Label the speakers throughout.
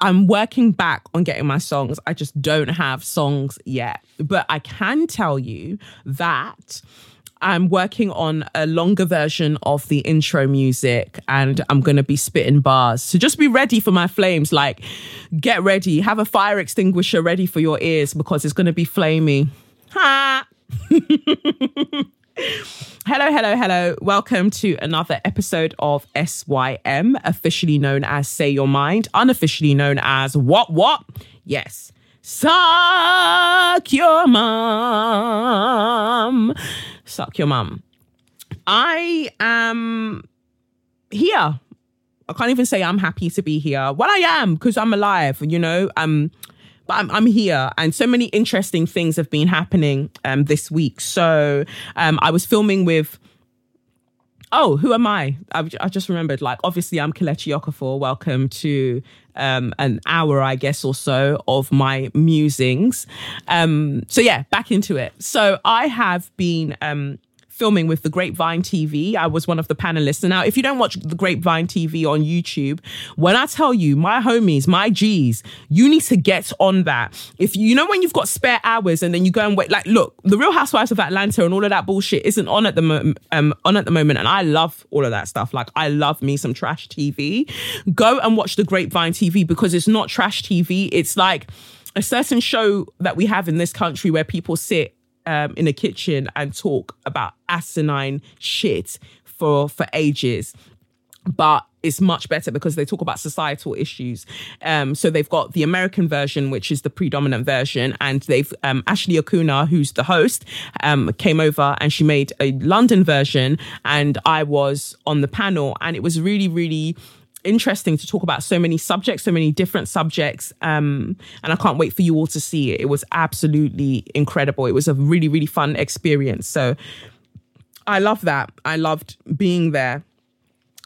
Speaker 1: I'm working back on getting my songs. I just don't have songs yet. But I can tell you that I'm working on a longer version of the intro music and I'm going to be spitting bars. So just be ready for my flames. Like, get ready. Have a fire extinguisher ready for your ears because it's going to be flamey. Ha! Hello, hello, hello. Welcome to another episode of SYM, officially known as Say Your Mind, unofficially known as What What? Yes. Suck your mum. Suck your mum. I am here. I can't even say I'm happy to be here. Well, I am because I'm alive, you know. Um, but I'm, I'm here and so many interesting things have been happening um, this week. So um, I was filming with Oh, who am I? I, I just remembered. Like, obviously, I'm Kelechi Okafor. Welcome to um, an hour, I guess, or so of my musings. Um, so yeah, back into it. So I have been um, filming with the Grapevine TV. I was one of the panelists. And now, if you don't watch the Grapevine TV on YouTube, when I tell you, my homies, my G's, you need to get on that. If you know when you've got spare hours and then you go and wait, like, look, the Real Housewives of Atlanta and all of that bullshit isn't on at the mo- um, on at the moment, and I love all of that stuff. Like, I love me some trash TV. Go and watch the Grapevine TV because it's not trash TV. It's like a certain show that we have in this country where people sit um, in a kitchen and talk about asinine shit for for ages but it's much better because they talk about societal issues. Um, so they've got the American version, which is the predominant version, and they've um, Ashley Akunna, who's the host, um, came over and she made a London version, and I was on the panel, and it was really, really interesting to talk about so many subjects, so many different subjects. Um, and I can't wait for you all to see it. It was absolutely incredible. It was a really, really fun experience. So I love that. I loved being there.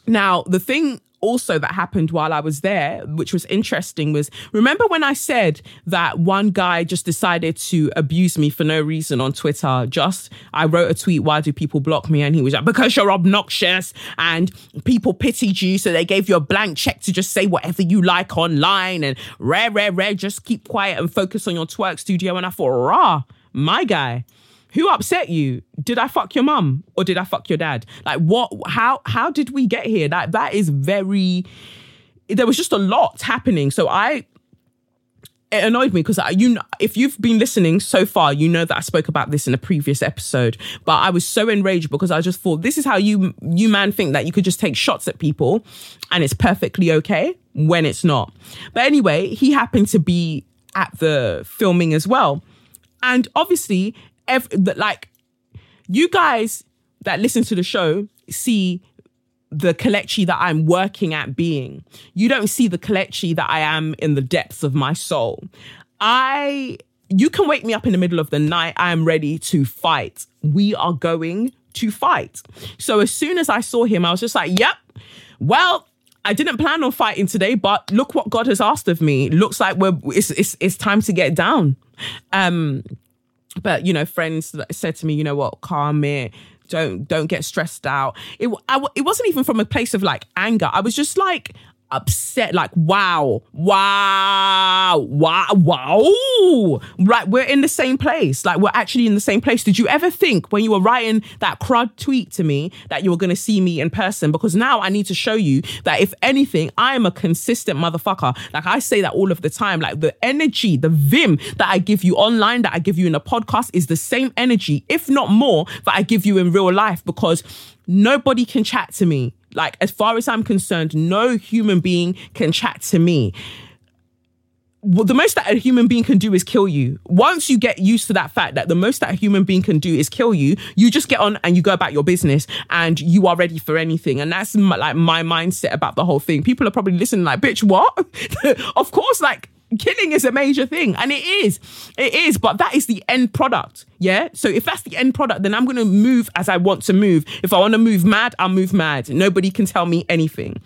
Speaker 1: Now, the thing also that happened while I was there, which was interesting, was remember when I said that one guy just decided to abuse me for no reason on Twitter? Just I wrote a tweet, why do people block me? And he was like, because you're obnoxious and people pitied you, so they gave you a blank check to just say whatever you like online and rare, rare, rare, just keep quiet and focus on your twerk studio. And I thought, rah, my guy who upset you? Did I fuck your mum or did I fuck your dad? Like what how how did we get here? That that is very there was just a lot happening. So I it annoyed me because you know, if you've been listening so far, you know that I spoke about this in a previous episode. But I was so enraged because I just thought this is how you you man think that you could just take shots at people and it's perfectly okay when it's not. But anyway, he happened to be at the filming as well. And obviously, every, like you guys that listen to the show see the Kelechi that I'm working at being. You don't see the Kelechi that I am in the depths of my soul. I you can wake me up in the middle of the night. I am ready to fight. We are going to fight. So as soon as I saw him, I was just like, yep. Well, I didn't plan on fighting today, but look what God has asked of me. looks like we're it's, it's it's time to get down. Um but you know friends said to me you know what? Calm it. Don't don't get stressed out. It I, it wasn't even from a place of like anger. I was just like upset like wow wow wow wow. Right we're in the same place. Like we're actually in the same place. Did you ever think when you were writing that crud tweet to me that you were going to see me in person? Because now i need to show you that if anything i am a consistent motherfucker. Like i say that all of the time. Like the energy the vim that i give you online that i give you in a podcast is the same energy if not more that i give you in real life because nobody can chat to me like, as far as I'm concerned, no human being can chat to me. well, the most that a human being can do is kill you. Once you get used to that fact that the most that a human being can do is kill you, you just get on and you go about your business and you are ready for anything. And that's my, like my mindset about the whole thing. People are probably listening like, bitch, what? of course, like killing is a major thing and it is it is but that is the end product yeah so if that's the end product then i'm going to move as i want to move if i want to move mad i'll move mad nobody can tell me anything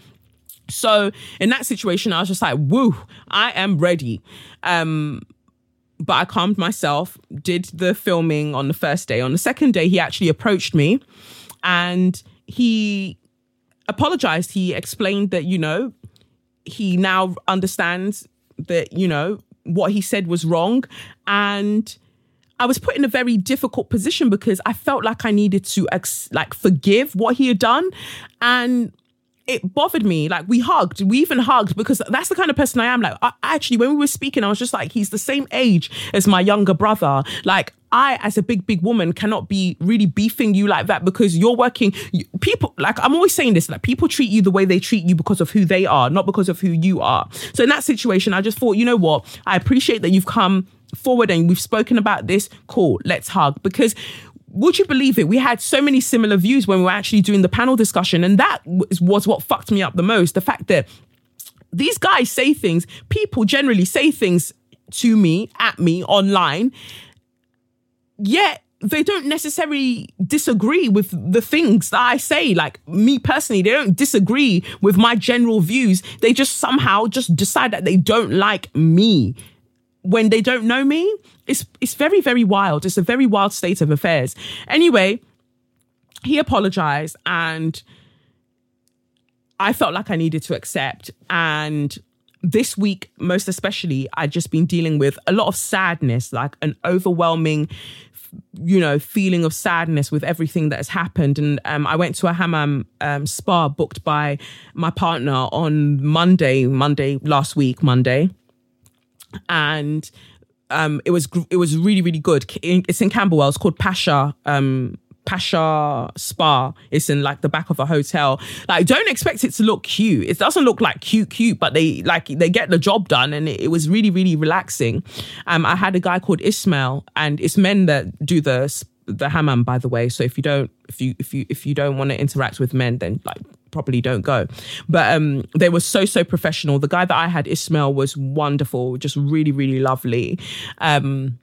Speaker 1: so in that situation, I was just like, woo, I am ready. Um, but I calmed myself, did the filming on the first day. On the second day, he actually approached me and he apologized. He explained that, you know, he now understands that, you know, what he said was wrong. And I was put in a very difficult position because I felt like I needed to ex- like forgive what he had done. And it bothered me. Like we hugged, we even hugged because that's the kind of person I am. Like I, actually, when we were speaking, I was just like, he's the same age as my younger brother. Like I, as a big, big woman, cannot be really beefing you like that because you're working. People, like I'm always saying this, like people treat you the way they treat you because of who they are, not because of who you are. So in that situation, I just thought, you know what? I appreciate that you've come forward and we've spoken about this. Cool, let's hug because would you believe it? We had so many similar views when we were actually doing the panel discussion, and that was what fucked me up the most. The fact that these guys say things, people generally say things to me, at me, online, yet they don't necessarily disagree with the things that I say. Like me personally, they don't disagree with my general views. They just somehow just decide that they don't like me when they don't know me. It's it's very very wild. It's a very wild state of affairs. Anyway, he apologized and I felt like I needed to accept and this week most especially I'd just been dealing with a lot of sadness, like an overwhelming you know feeling of sadness with everything that has happened and um, i went to a hammam um, spa booked by my partner on monday monday last week monday and um, it was it was really really good. It's in Camberwell. It's called Pasha. Um, Pasha Spa. It's in like the back of a hotel. Like, don't expect it to look cute. It doesn't look like cute, cute, but they like they get the job done, and it, it was really, really relaxing. Um, I had a guy called Ismail, and it's men that do the the hammam, by the way. So if you don't, if you if you if you don't want to interact with men, then like probably don't go. But um, they were so so professional. The guy that I had, Ismail, was wonderful, just really really lovely. Um,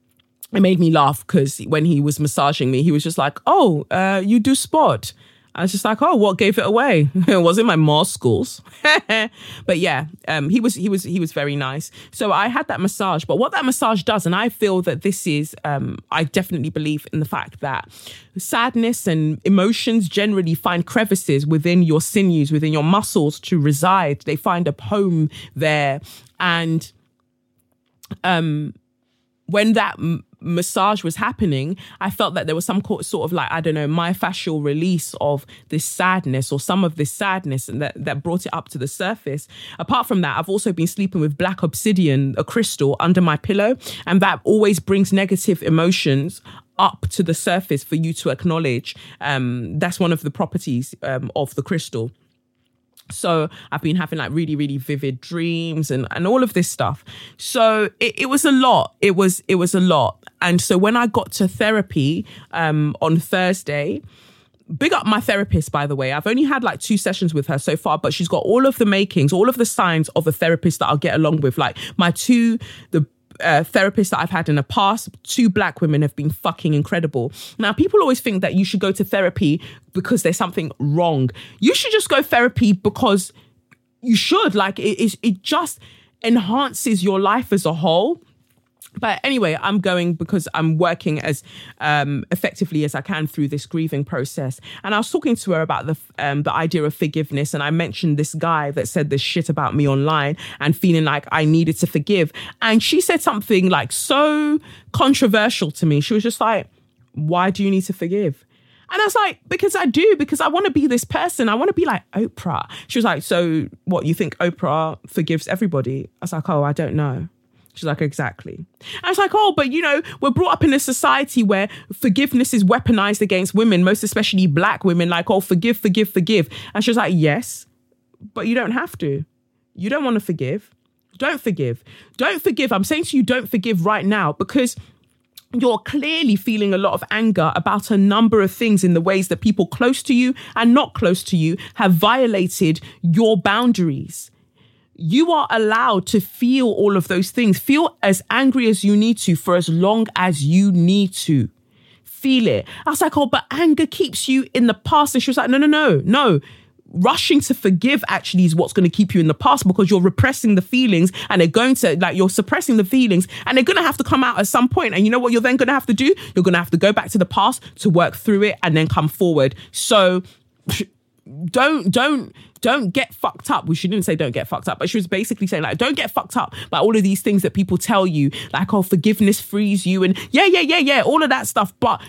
Speaker 1: it made me laugh because when he was massaging me, he was just like, "Oh, uh, you do sport." I was just like, oh, what gave it away? it wasn't my muscles. but yeah, um, he was he was he was very nice. So I had that massage. But what that massage does, and I feel that this is, um, I definitely believe in the fact that sadness and emotions generally find crevices within your sinews, within your muscles to reside. They find a home there, and um, when that massage was happening, I felt that there was some sort of like, I don't know, myofascial release of this sadness or some of this sadness and that, that brought it up to the surface. Apart from that, I've also been sleeping with black obsidian, a crystal, under my pillow. And that always brings negative emotions up to the surface for you to acknowledge. Um, that's one of the properties um, of the crystal. So I've been having like really, really vivid dreams and, and all of this stuff. So it, it was a lot. It was it was a lot. And so when I got to therapy um, on Thursday, big up my therapist, by the way. I've only had like two sessions with her so far, but she's got all of the makings, all of the signs of a therapist that I'll get along with. Like my two, the uh, therapists that I've had in the past, two black women have been fucking incredible. Now, people always think that you should go to therapy because there's something wrong. You should just go therapy because you should. Like, it, it just enhances your life as a whole but anyway, I'm going because I'm working as um, effectively as I can through this grieving process. And I was talking to her about the um, the idea of forgiveness, and I mentioned this guy that said this shit about me online and feeling like I needed to forgive. And she said something like so controversial to me. She was just like, "Why do you need to forgive?" And I was like, because I do, because I want to be this person. I want to be like Oprah. She was like, so what, you think Oprah forgives everybody? I was like, oh, I don't know. She's like, exactly. I was like, oh, but you know, we're brought up in a society where forgiveness is weaponized against women, most especially black women, like, oh, forgive, forgive, forgive. And she was like, yes, but you don't have to. You don't want to forgive. Don't forgive. Don't forgive. I'm saying to you, don't forgive right now because you're clearly feeling a lot of anger about a number of things in the ways that people close to you and not close to you have violated your boundaries. You are allowed to feel all of those things. Feel as angry as you need to for as long as you need to. Feel it. I was like, oh, but anger keeps you in the past. And she was like, no, no, no, no rushing to forgive actually is what's going to keep you in the past because you're repressing the feelings and they're going to like you're suppressing the feelings and they're going to have to come out at some point. and you know what you're then going to have to do you're going to have to go back to the past to work through it and then come forward so don't don't don't get fucked up. Well, she didn't say don't get fucked up, but she was basically saying like don't get fucked up by all of these things that people tell you, like oh forgiveness frees you, and yeah, yeah, yeah, yeah, all of that stuff. But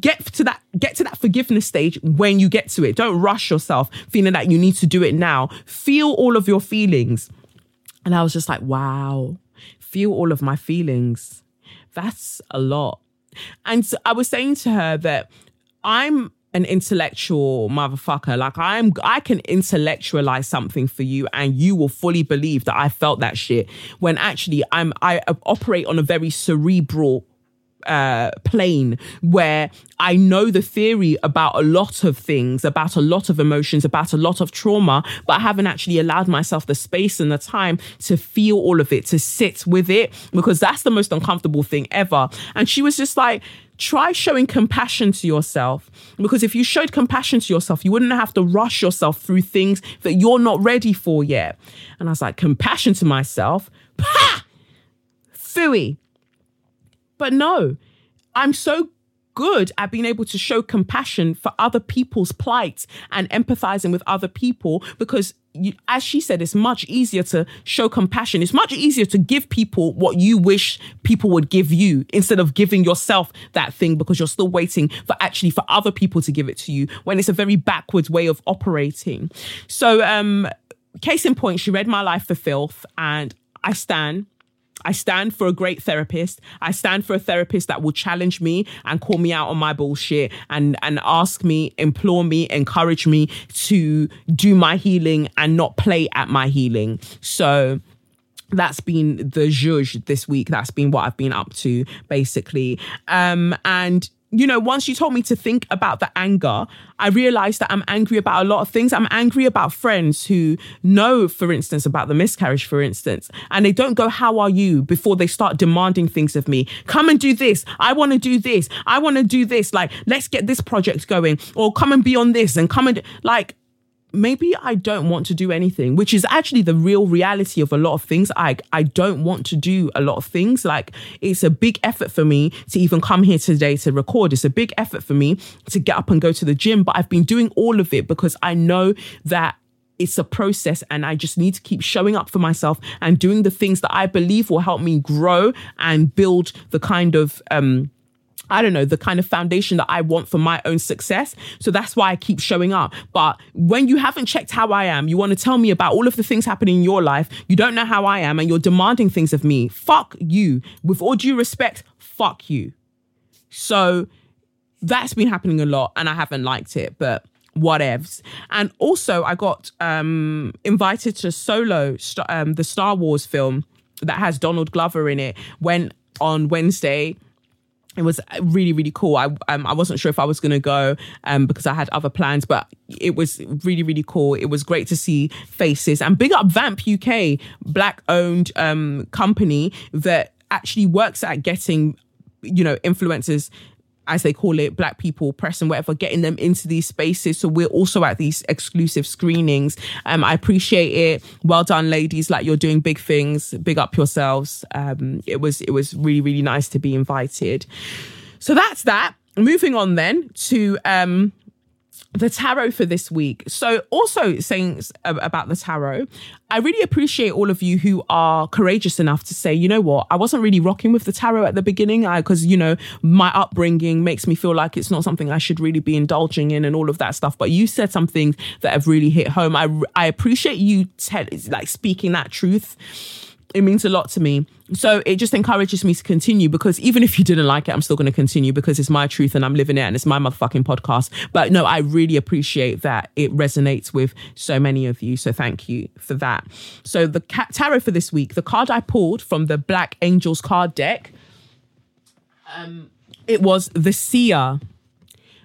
Speaker 1: get to that get to that forgiveness stage when you get to it. Don't rush yourself, feeling that you need to do it now. Feel all of your feelings, and I was just like, wow, feel all of my feelings. That's a lot. And so I was saying to her that I'm an intellectual motherfucker. Like I'm I can intellectualize something for you and you will fully believe that I felt that shit when actually I'm I operate on a very cerebral uh, plane where I know the theory about a lot of things, about a lot of emotions, about a lot of trauma, but I haven't actually allowed myself the space and the time to feel all of it, to sit with it, because that's the most uncomfortable thing ever. And she was just like, try showing compassion to yourself because if you showed compassion to yourself, you wouldn't have to rush yourself through things that you're not ready for yet. And I was like, compassion to myself? Ha! But no, I'm so good at being able to show compassion for other people's plight and empathizing with other people because you, as she said it's much easier to show compassion. It's much easier to give people what you wish people would give you instead of giving yourself that thing because you're still waiting for actually for other people to give it to you when it's a very backwards way of operating. So um case in point she read my life for filth and i stand I stand for a great therapist. I stand for a therapist that will challenge me and call me out on my bullshit and and ask me, implore me, encourage me to do my healing and not play at my healing. So that's been the zhuzh this week. That's been what I've been up to, basically. Um, and you know, once you told me to think about the anger, I realized that I'm angry about a lot of things. I'm angry about friends who know, for instance, about the miscarriage, for instance, and they don't go, How are you? before they start demanding things of me. Come and do this. I want to do this. I want to do this. Like, let's get this project going, or come and be on this and come and like, maybe I don't want to do anything, which is actually the real reality of a lot of things. I I don't want to do a lot of things. Like it's a big effort for me to even come here today to record. It's a big effort for me to get up and go to the gym, but I've been doing all of it because I know that it's a process and I just need to keep showing up for myself and doing the things that I believe will help me grow and build the kind of um I don't know, the kind of foundation that I want for my own success. So that's why I keep showing up. But when you haven't checked how I am, you want to tell me about all of the things happening in your life, you don't know how I am, and you're demanding things of me. Fuck you. With all due respect, fuck you. So that's been happening a lot, and I haven't liked it, but whatevs. And also, I got um, invited to Solo, um, the Star Wars film that has Donald Glover in it, when on Wednesday it was really really cool. I um, i wasn't sure if i was going to go um, because i had other plans but it was really really cool. It was great to see faces and big up vamp uk black owned um, company that actually works at getting you know influencers as they call it, black people, press and whatever, getting them into these spaces. So we're also at these exclusive screenings. Um, I appreciate it. Well done, ladies. Like you're doing big things. Big up yourselves. Um, it was it was really really nice to be invited. So that's that. Moving on then to um the tarot for this week. So, also saying about the tarot, I really appreciate all of you who are courageous enough to say, you know what, I wasn't really rocking with the tarot at the beginning because, you know, my upbringing makes me feel like it's not something I should really be indulging in and all of that stuff. But you said something that have really hit home. I, I appreciate you, Ted, like speaking that truth it means a lot to me. So it just encourages me to continue because even if you didn't like it, I'm still going to continue because it's my truth and I'm living it and it's my motherfucking podcast. But no, I really appreciate that it resonates with so many of you. So thank you for that. So the tarot for this week, the card I pulled from the Black Angels card deck, um, it was the Seer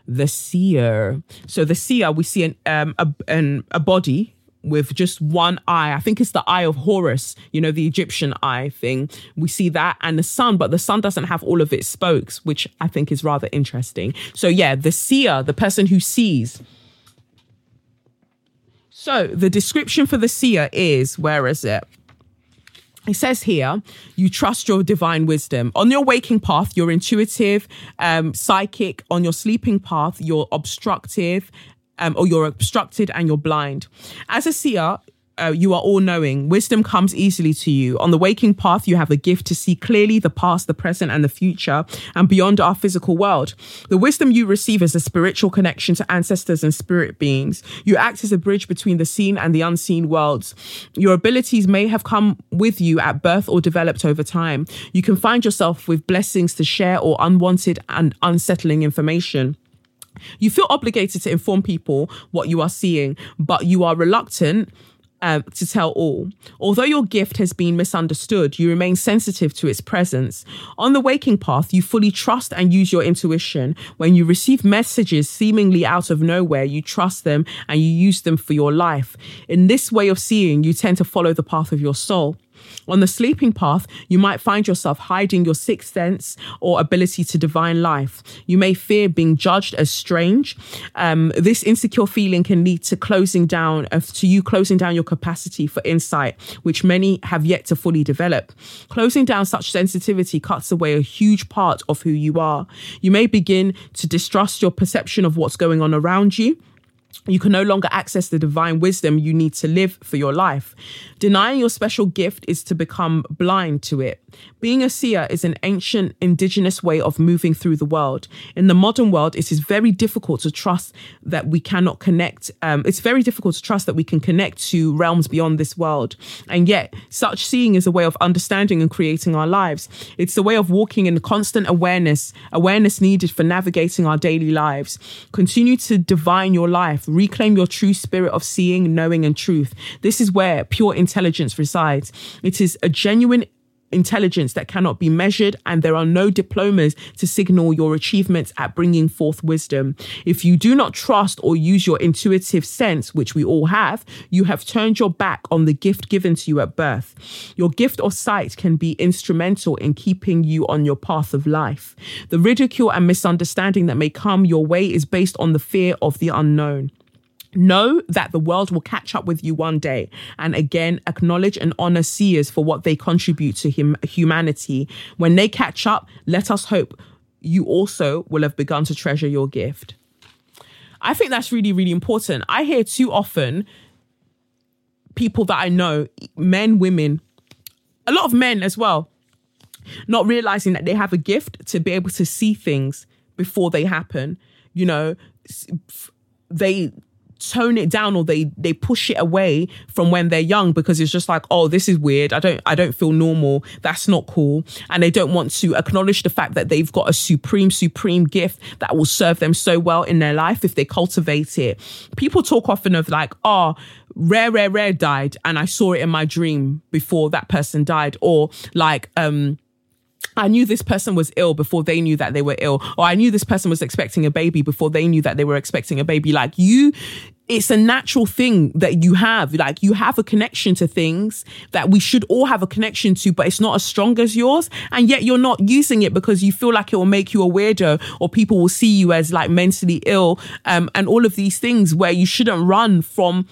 Speaker 1: the seer. So the seer, we see an um a, an, a body with just one eye. I think it's the eye of Horus, you know, the Egyptian eye thing. We see that and the sun, but the sun doesn't have all of its spokes, which I think is rather interesting. So, yeah, the seer, the person who sees. So, the description for the seer is where is it? it says here, you trust your divine wisdom. On your waking path, you're intuitive, um, psychic. On your sleeping path, you're obstructive, um, or you're obstructed and you're blind. As a seer, uh, you are all knowing. Wisdom comes easily to you. On the waking path, you have a gift to see clearly the past, the present, and the future, and beyond our physical world. The wisdom you receive is a spiritual connection to ancestors and spirit beings. You act as a bridge between the seen and the unseen worlds. Your abilities may have come with you at birth or developed over time. You can find yourself with blessings to share or unwanted and unsettling information. You feel obligated to inform people what you are seeing, but you are reluctant um, to tell all. Although your gift has been misunderstood, you remain sensitive to its presence. On the waking path, you fully trust and use your intuition. When you receive messages seemingly out of nowhere, you trust them and you use them for your life. In this way of seeing, you tend to follow the path of your soul. On the sleeping path, you might find yourself hiding your sixth sense or ability to divine life. You may fear being judged as strange. Um, this insecure feeling can lead to closing down, uh, to you closing down your capacity for insight, which many have yet to fully develop. Closing down such sensitivity cuts away a huge part of who you are. You may begin to distrust your perception of what's going on around you you can no longer access the divine wisdom you need to live for your life. Denying your special gift is to become blind to it. Being a seer is an ancient indigenous way of moving through the world. In the modern world, it is very difficult to trust that we cannot connect. Um, it's very difficult to trust that we can connect to realms beyond this world. And yet, such seeing is a way of understanding and creating our lives. It's a way of walking in constant awareness, awareness needed for navigating our daily lives. Continue to divine your life, reclaim your true spirit of seeing, knowing, and truth. This is where pure intelligence resides. It is a genuine intelligence that cannot be measured, and there are no diplomas to signal your achievements at bringing forth wisdom. If you do not trust or use your intuitive sense, which we all have, you have turned your back on the gift given to you at birth. Your gift of sight can be instrumental in keeping you on your path of life. The ridicule and misunderstanding that may come your way is based on the fear of the unknown. Know that the world will catch up with you one day. And again, acknowledge and honor seers for what they contribute to him, humanity. When they catch up, let us hope you also will have begun to treasure your gift. I think that's really, really important. I hear too often people that I know, men, women, a lot of men as well, not realizing that they have a gift to be able to see things before they happen. You know, they tone it down or they they push it away from when they're young because it's just like oh this is weird. I don't i don't feel normal. That's not cool. And they don't want to acknowledge the fact that they've got a supreme supreme gift that will serve them so well in their life if they cultivate it. People talk often of like oh rare rare rare died and i saw it in my dream before that person died. Or like um I knew this person was ill before they knew that they were ill, or I knew this person was expecting a baby before they knew that they were expecting a baby. Like you, it's a natural thing that you have. Like you have a connection to things that we should all have a connection to, but it's not as strong as yours. And yet you're not using it because you feel like it will make you a weirdo or people will see you as like mentally ill. Um, and all of these things where you shouldn't run from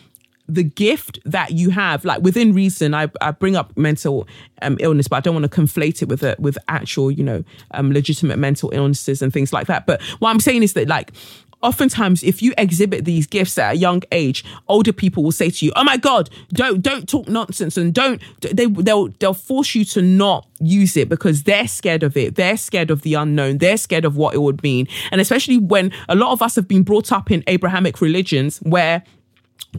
Speaker 1: the gift that you have, like within reason, I, I bring up mental um, illness, but I don't want to conflate it with a, with actual, you know, um, legitimate mental illnesses and things like that. But what I'm saying is that, like, oftentimes if you exhibit these gifts at a young age older people will say to you oh my god don't don't talk nonsense and don't they they'll they'll force you to not use it because they're scared of it. They're scared of the unknown. They're scared of what it would mean. And especially when a lot of us have been brought up in abrahamic religions where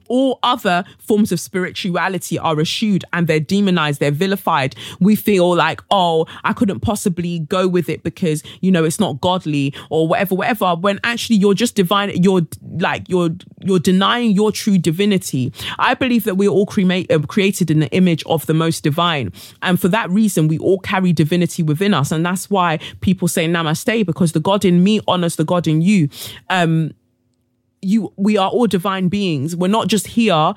Speaker 1: all other forms of spirituality are eschewed and they're demonized, they're vilified. We feel like, oh, I couldn't possibly go with it because, you know, it's not godly or whatever, whatever. When actually you're just divine, you're like, you're, you're denying your true divinity. I believe that we're all uh, created in the image of the most divine. And for that reason, we all carry divinity within us. And that's why people say namaste because the God in me honors the God in you. Um, you we are all divine beings. We're not just here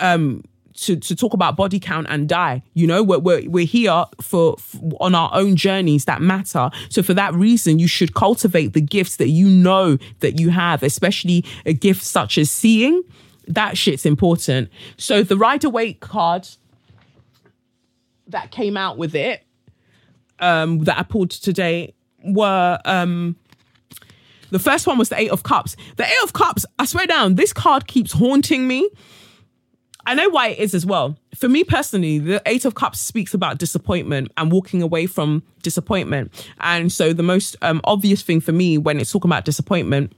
Speaker 1: um to, to talk about body count and die. You know, we're, we're, we're here for, for, on our own journeys that matter. So for that reason, you should cultivate the gifts that you know that you have, especially a gift such as seeing. That shit's important. So the Rider Waite card that came out with it, um, that I pulled today were um the first one was the Eight of Cups. The Eight of Cups, I swear down, this card keeps haunting me. I know why it is as well. For me personally, the Eight of Cups speaks about disappointment and walking away from disappointment. And so the most um, obvious thing for me when it's talking about disappointment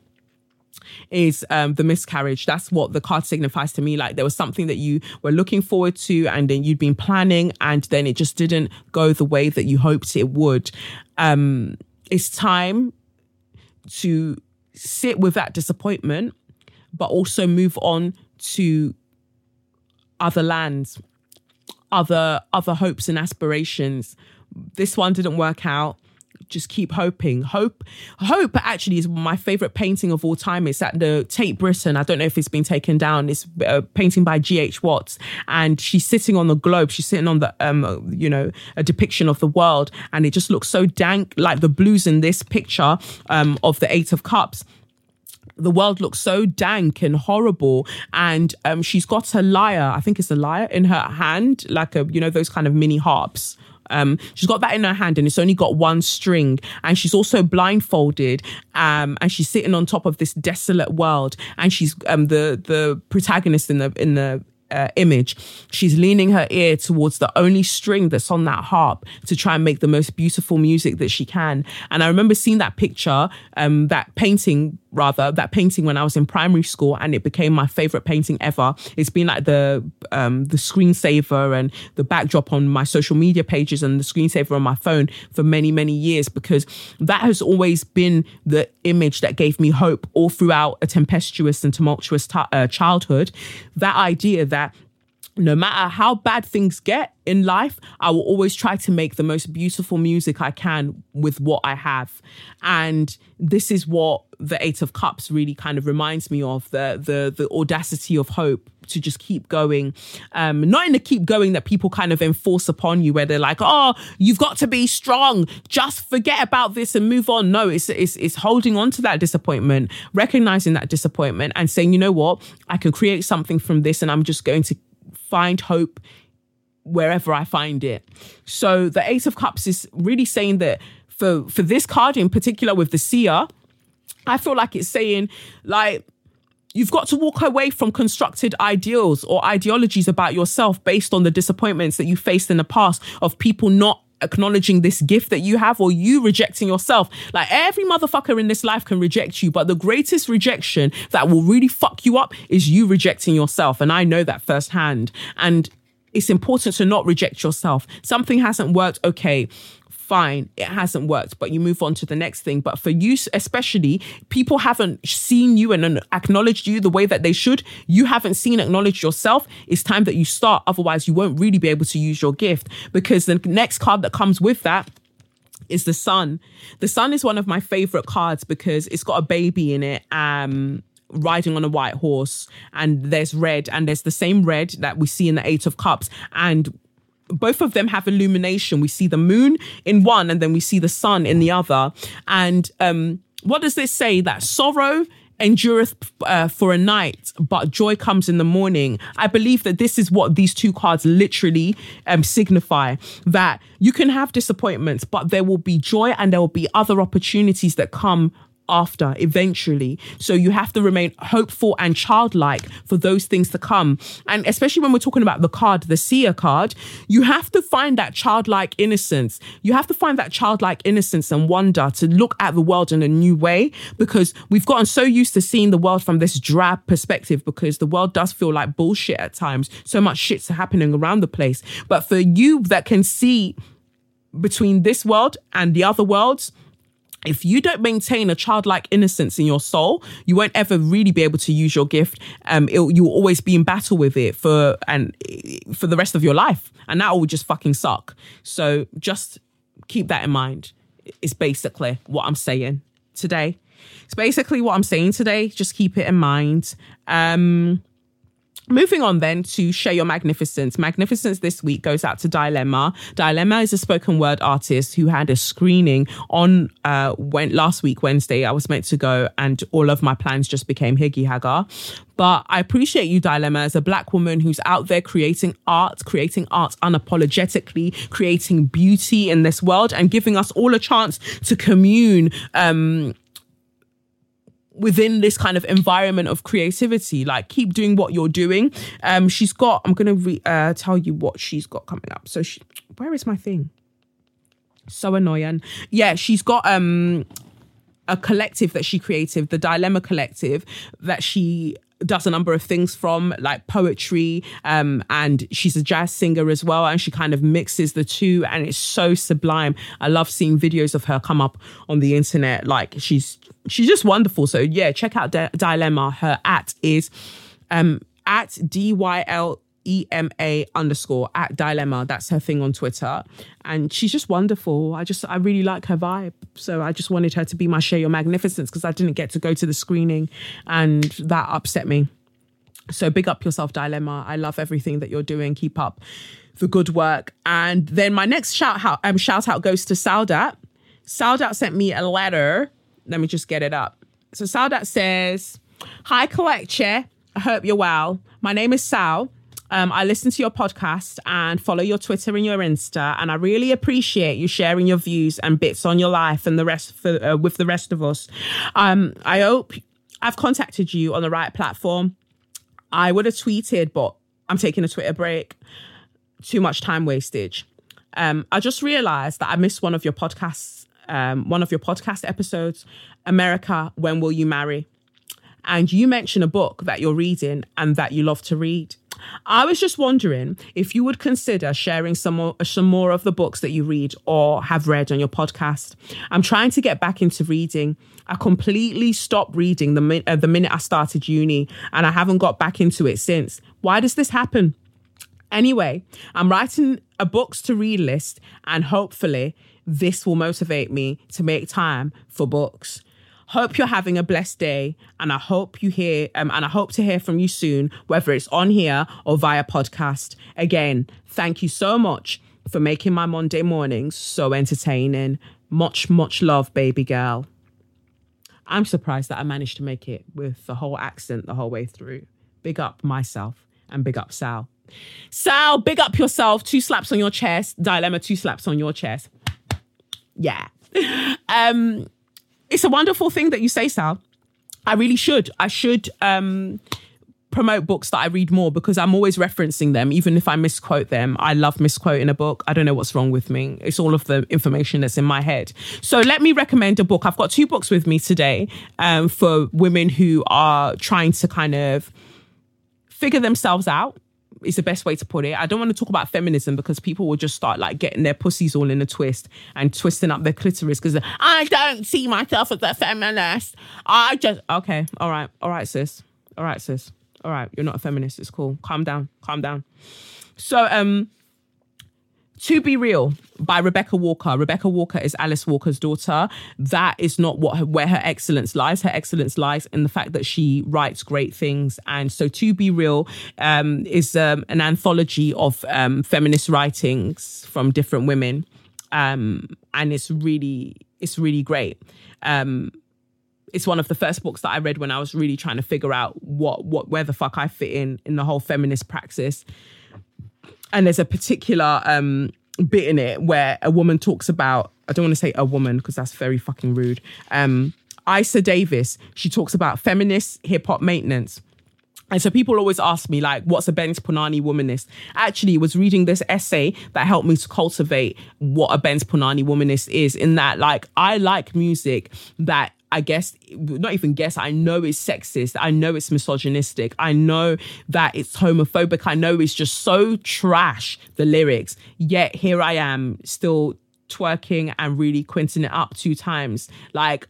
Speaker 1: is um, the miscarriage. That's what the card signifies to me. Like there was something that you were looking forward to and then you'd been planning and then it just didn't go the way that you hoped it would. Um, it's time to sit with that disappointment, but also move on to other lands, other other hopes and aspirations. This one didn't work out. Just keep hoping. Hope, hope actually is my favorite painting of all time. It's at the Tate Britain. I don't know if it's been taken down. It's a painting by G. H. Watts, and she's sitting on the globe. She's sitting on the, um, you know, a depiction of the world, and it just looks so dank, like the blues in this picture um, of the Eight of Cups the world looks so dank and horrible. And um, she's got a lyre, I think it's a lyre in her hand, like a, you know, those kind of mini harps. Um, she's got that in her hand and it's only got one string. And she's also blindfolded. Um, and she's sitting on top of this desolate world. And she's um, the the protagonist in the in the uh, image, she's leaning her ear towards the only string that's on that harp to try and make the most beautiful music that she can. And I remember seeing that picture, um, that painting rather that painting when I was in primary school, and it became my favorite painting ever. It's been like the um, the screensaver and the backdrop on my social media pages and the screensaver on my phone for many many years because that has always been the image that gave me hope all throughout a tempestuous and tumultuous t- uh, childhood. That idea that no matter how bad things get in life, I will always try to make the most beautiful music I can with what I have. And this is what the Eight of Cups really kind of reminds me of the the the audacity of hope to just keep going. Um, not in the keep going that people kind of enforce upon you where they're like, oh, you've got to be strong. Just forget about this and move on. No, it's it's it's holding on to that disappointment, recognizing that disappointment and saying, you know what, I can create something from this and I'm just going to find hope wherever I find it. So the Ace of Cups is really saying that for for this card in particular with the seer, I feel like it's saying like you've got to walk away from constructed ideals or ideologies about yourself based on the disappointments that you faced in the past of people not acknowledging this gift that you have or you rejecting yourself. Like every motherfucker in this life can reject you, but the greatest rejection that will really fuck you up is you rejecting yourself. And I know that firsthand. And it's important to not reject yourself. Something hasn't worked. Okay fine, it hasn't worked, but you move on to the next thing. But for you, especially, people haven't seen you and acknowledged you the way that they should. You haven't seen, acknowledged yourself. It's time that you start. Otherwise, you won't really be able to use your gift because the next card that comes with that is the sun. The sun is one of my favorite cards because it's got a baby in it. Um, riding on a white horse and there's red and there's the same red that we see in the eight of cups and both of them have illumination. We see the moon in one and then we see the sun in the other. And um, what does this say? That sorrow endureth uh, for a night, but joy comes in the morning. I believe that this is what these two cards literally um, signify that you can have disappointments, but there will be joy and there will be other opportunities that come after eventually. So you have to remain hopeful and childlike for those things to come. And especially when we're talking about the card, the seer card, you have to find that childlike innocence. You have to find that childlike innocence and wonder to look at the world in a new way because we've gotten so used to seeing the world from this drab perspective because the world does feel like bullshit at times. So much shit's happening around the place. But for you that can see between this world and the other worlds, if you don't maintain a childlike innocence in your soul, you won't ever really be able to use your gift. Um, you'll always be in battle with it for and for the rest of your life, and that will just fucking suck. So just keep that in mind. It's basically what I'm saying today. It's basically what I'm saying today. Just keep it in mind. Um, Moving on then to Share Your Magnificence. Magnificence this week goes out to Dylema. Dylema is a spoken word artist who had a screening on uh went last week, Wednesday. I was meant to go and all of my plans just became higgy haga. But I appreciate you, Dylema, as a black woman who's out there creating art, creating art unapologetically, creating beauty in this world and giving us all a chance to commune um within this kind of environment of creativity like keep doing what you're doing. Um she's got i'm gonna re- uh, tell you what she's got coming up. So she where is my thing? So annoying. Yeah she's got um a collective that she created the Dylema collective that she does a number of things from like poetry um and she's a jazz singer as well and she kind of mixes the two and it's so sublime. I love seeing videos of her come up on the internet. Like she's she's just wonderful so yeah check out D- Dylema her at is um at d-y-l E-M-A underscore at Dylema. That's her thing on Twitter. And she's just wonderful. I just, I really like her vibe. So I just wanted her to be my share your magnificence because I didn't get to go to the screening and that upset me. So big up yourself, Dylema. I love everything that you're doing. Keep up the good work. And then my next shout out, um, shout out goes to Saudat. Saudat sent me a letter. Let me just get it up. So Saudat says, Hi, Collecture. I hope you're well. My name is Sal. Um, I listen to your podcast and follow your Twitter and your Insta, and I really appreciate you sharing your views and bits on your life and the rest for, uh, with the rest of us. Um, I hope I've contacted you on the right platform. I would have tweeted, but I'm taking a Twitter break. Too much time wastage. Um, I just realized that I missed one of your podcasts, um, one of your podcast episodes, America, When Will You Marry? And you mentioned a book that you're reading and that you love to read. I was just wondering if you would consider sharing some more, some more of the books that you read or have read on your podcast. I'm trying to get back into reading. I completely stopped reading the, uh, the minute I started uni and I haven't got back into it since. Why does this happen? Anyway, I'm writing a books to read list and hopefully this will motivate me to make time for books. Hope you're having a blessed day, and I hope you hear um, and I hope to hear from you soon, whether it's on here or via podcast. Again, thank you so much for making my Monday mornings so entertaining. Much, much love, baby girl. I'm surprised that I managed to make it with the whole accent the whole way through. Big up myself and big up Sal. Sal, big up yourself. Two slaps on your chest. Dylema, two slaps on your chest. Yeah. Um, it's a wonderful thing that you say, Sal. I really should. I should um, promote books that I read more because I'm always referencing them, even if I misquote them. I love misquoting a book. I don't know what's wrong with me. It's all of the information that's in my head. So let me recommend a book. I've got two books with me today um, for women who are trying to kind of figure themselves out is the best way to put it. I don't want to talk about feminism because people will just start like getting their pussies all in a twist and twisting up their clitoris because I don't see myself as a feminist. I just okay, all right, all right, sis, all right, sis, all right. You're not a feminist. It's cool. Calm down, calm down. So um, to Be Real by Rebecca Walker. Rebecca Walker is Alice Walker's daughter. That is not what her, where her excellence lies. Her excellence lies in the fact that she writes great things. And so To Be Real um, is um, an anthology of um, feminist writings from different women. Um, and it's really, it's really great. Um, it's one of the first books that I read when I was really trying to figure out what, what, where the fuck I fit in in the whole feminist praxis and there's a particular um, bit in it where a woman talks about I don't want to say a woman because that's very fucking rude. Um, Eisa Davis, she talks about feminist hip hop maintenance. And so people always ask me, like, what's a Benz Punani womanist? Actually, was reading this essay that helped me to cultivate what a Benz Punani womanist is, in that, like, I like music that I guess, not even guess, I know it's sexist. I know it's misogynistic. I know that it's homophobic. I know it's just so trash, the lyrics. Yet here I am still twerking and really quinting it up two times. Like,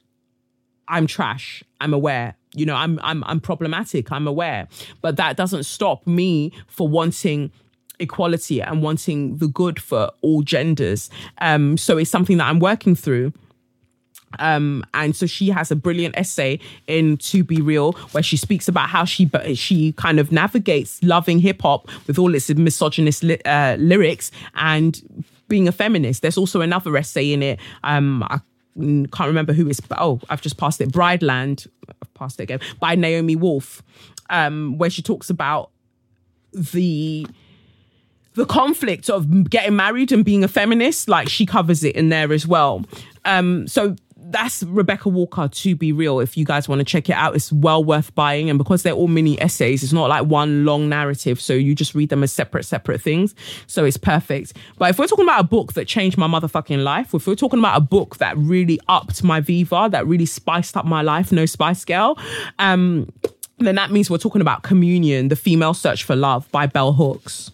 Speaker 1: I'm trash. I'm aware. You know, I'm I'm I'm problematic. I'm aware. But that doesn't stop me for wanting equality and wanting the good for all genders. Um, so it's something that I'm working through. Um, and so she has a brilliant essay in To Be Real where she speaks about how she she kind of navigates loving hip hop with all its misogynist li- uh, lyrics and being a feminist. There's also another essay in it. Um, I can't remember who it's. Oh, I've just passed it. Brideland. I've passed it again by Naomi Wolf, um, where she talks about the the conflict of getting married and being a feminist. Like she covers it in there as well. Um, so that's Rebecca Walker to be real. If you guys want to check it out, it's well worth buying. And because they're all mini essays, it's not like one long narrative. So you just read them as separate, separate things. So it's perfect. But if we're talking about a book that changed my motherfucking life, if we're talking about a book that really upped my Viva, that really spiced up my life, no spice girl, um, then that means we're talking about Communion, The Female Search for Love by Bell Hooks.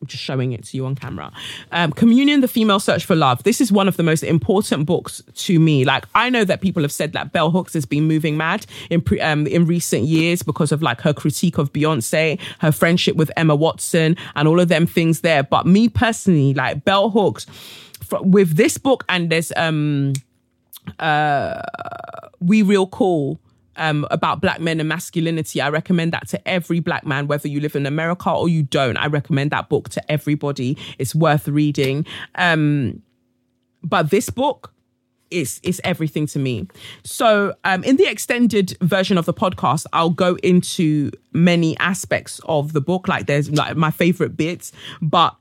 Speaker 1: I'm just showing it to you on camera. Um, Communion, The Female Search for Love. This is one of the most important books to me. Like, I know that people have said that Bell Hooks has been moving mad in pre, um, in recent years because of like her critique of Beyonce, her friendship with Emma Watson, and all of them things there. But me personally, like Bell Hooks, for, with this book, and there's um, uh, We Real Cool um, about black men and masculinity. I recommend that to every black man, whether you live in America or you don't. I recommend that book to everybody. It's worth reading. Um, but this book, is is everything to me. So, um, in the extended version of the podcast, I'll go into many aspects of the book. Like, there's like my favorite bits, but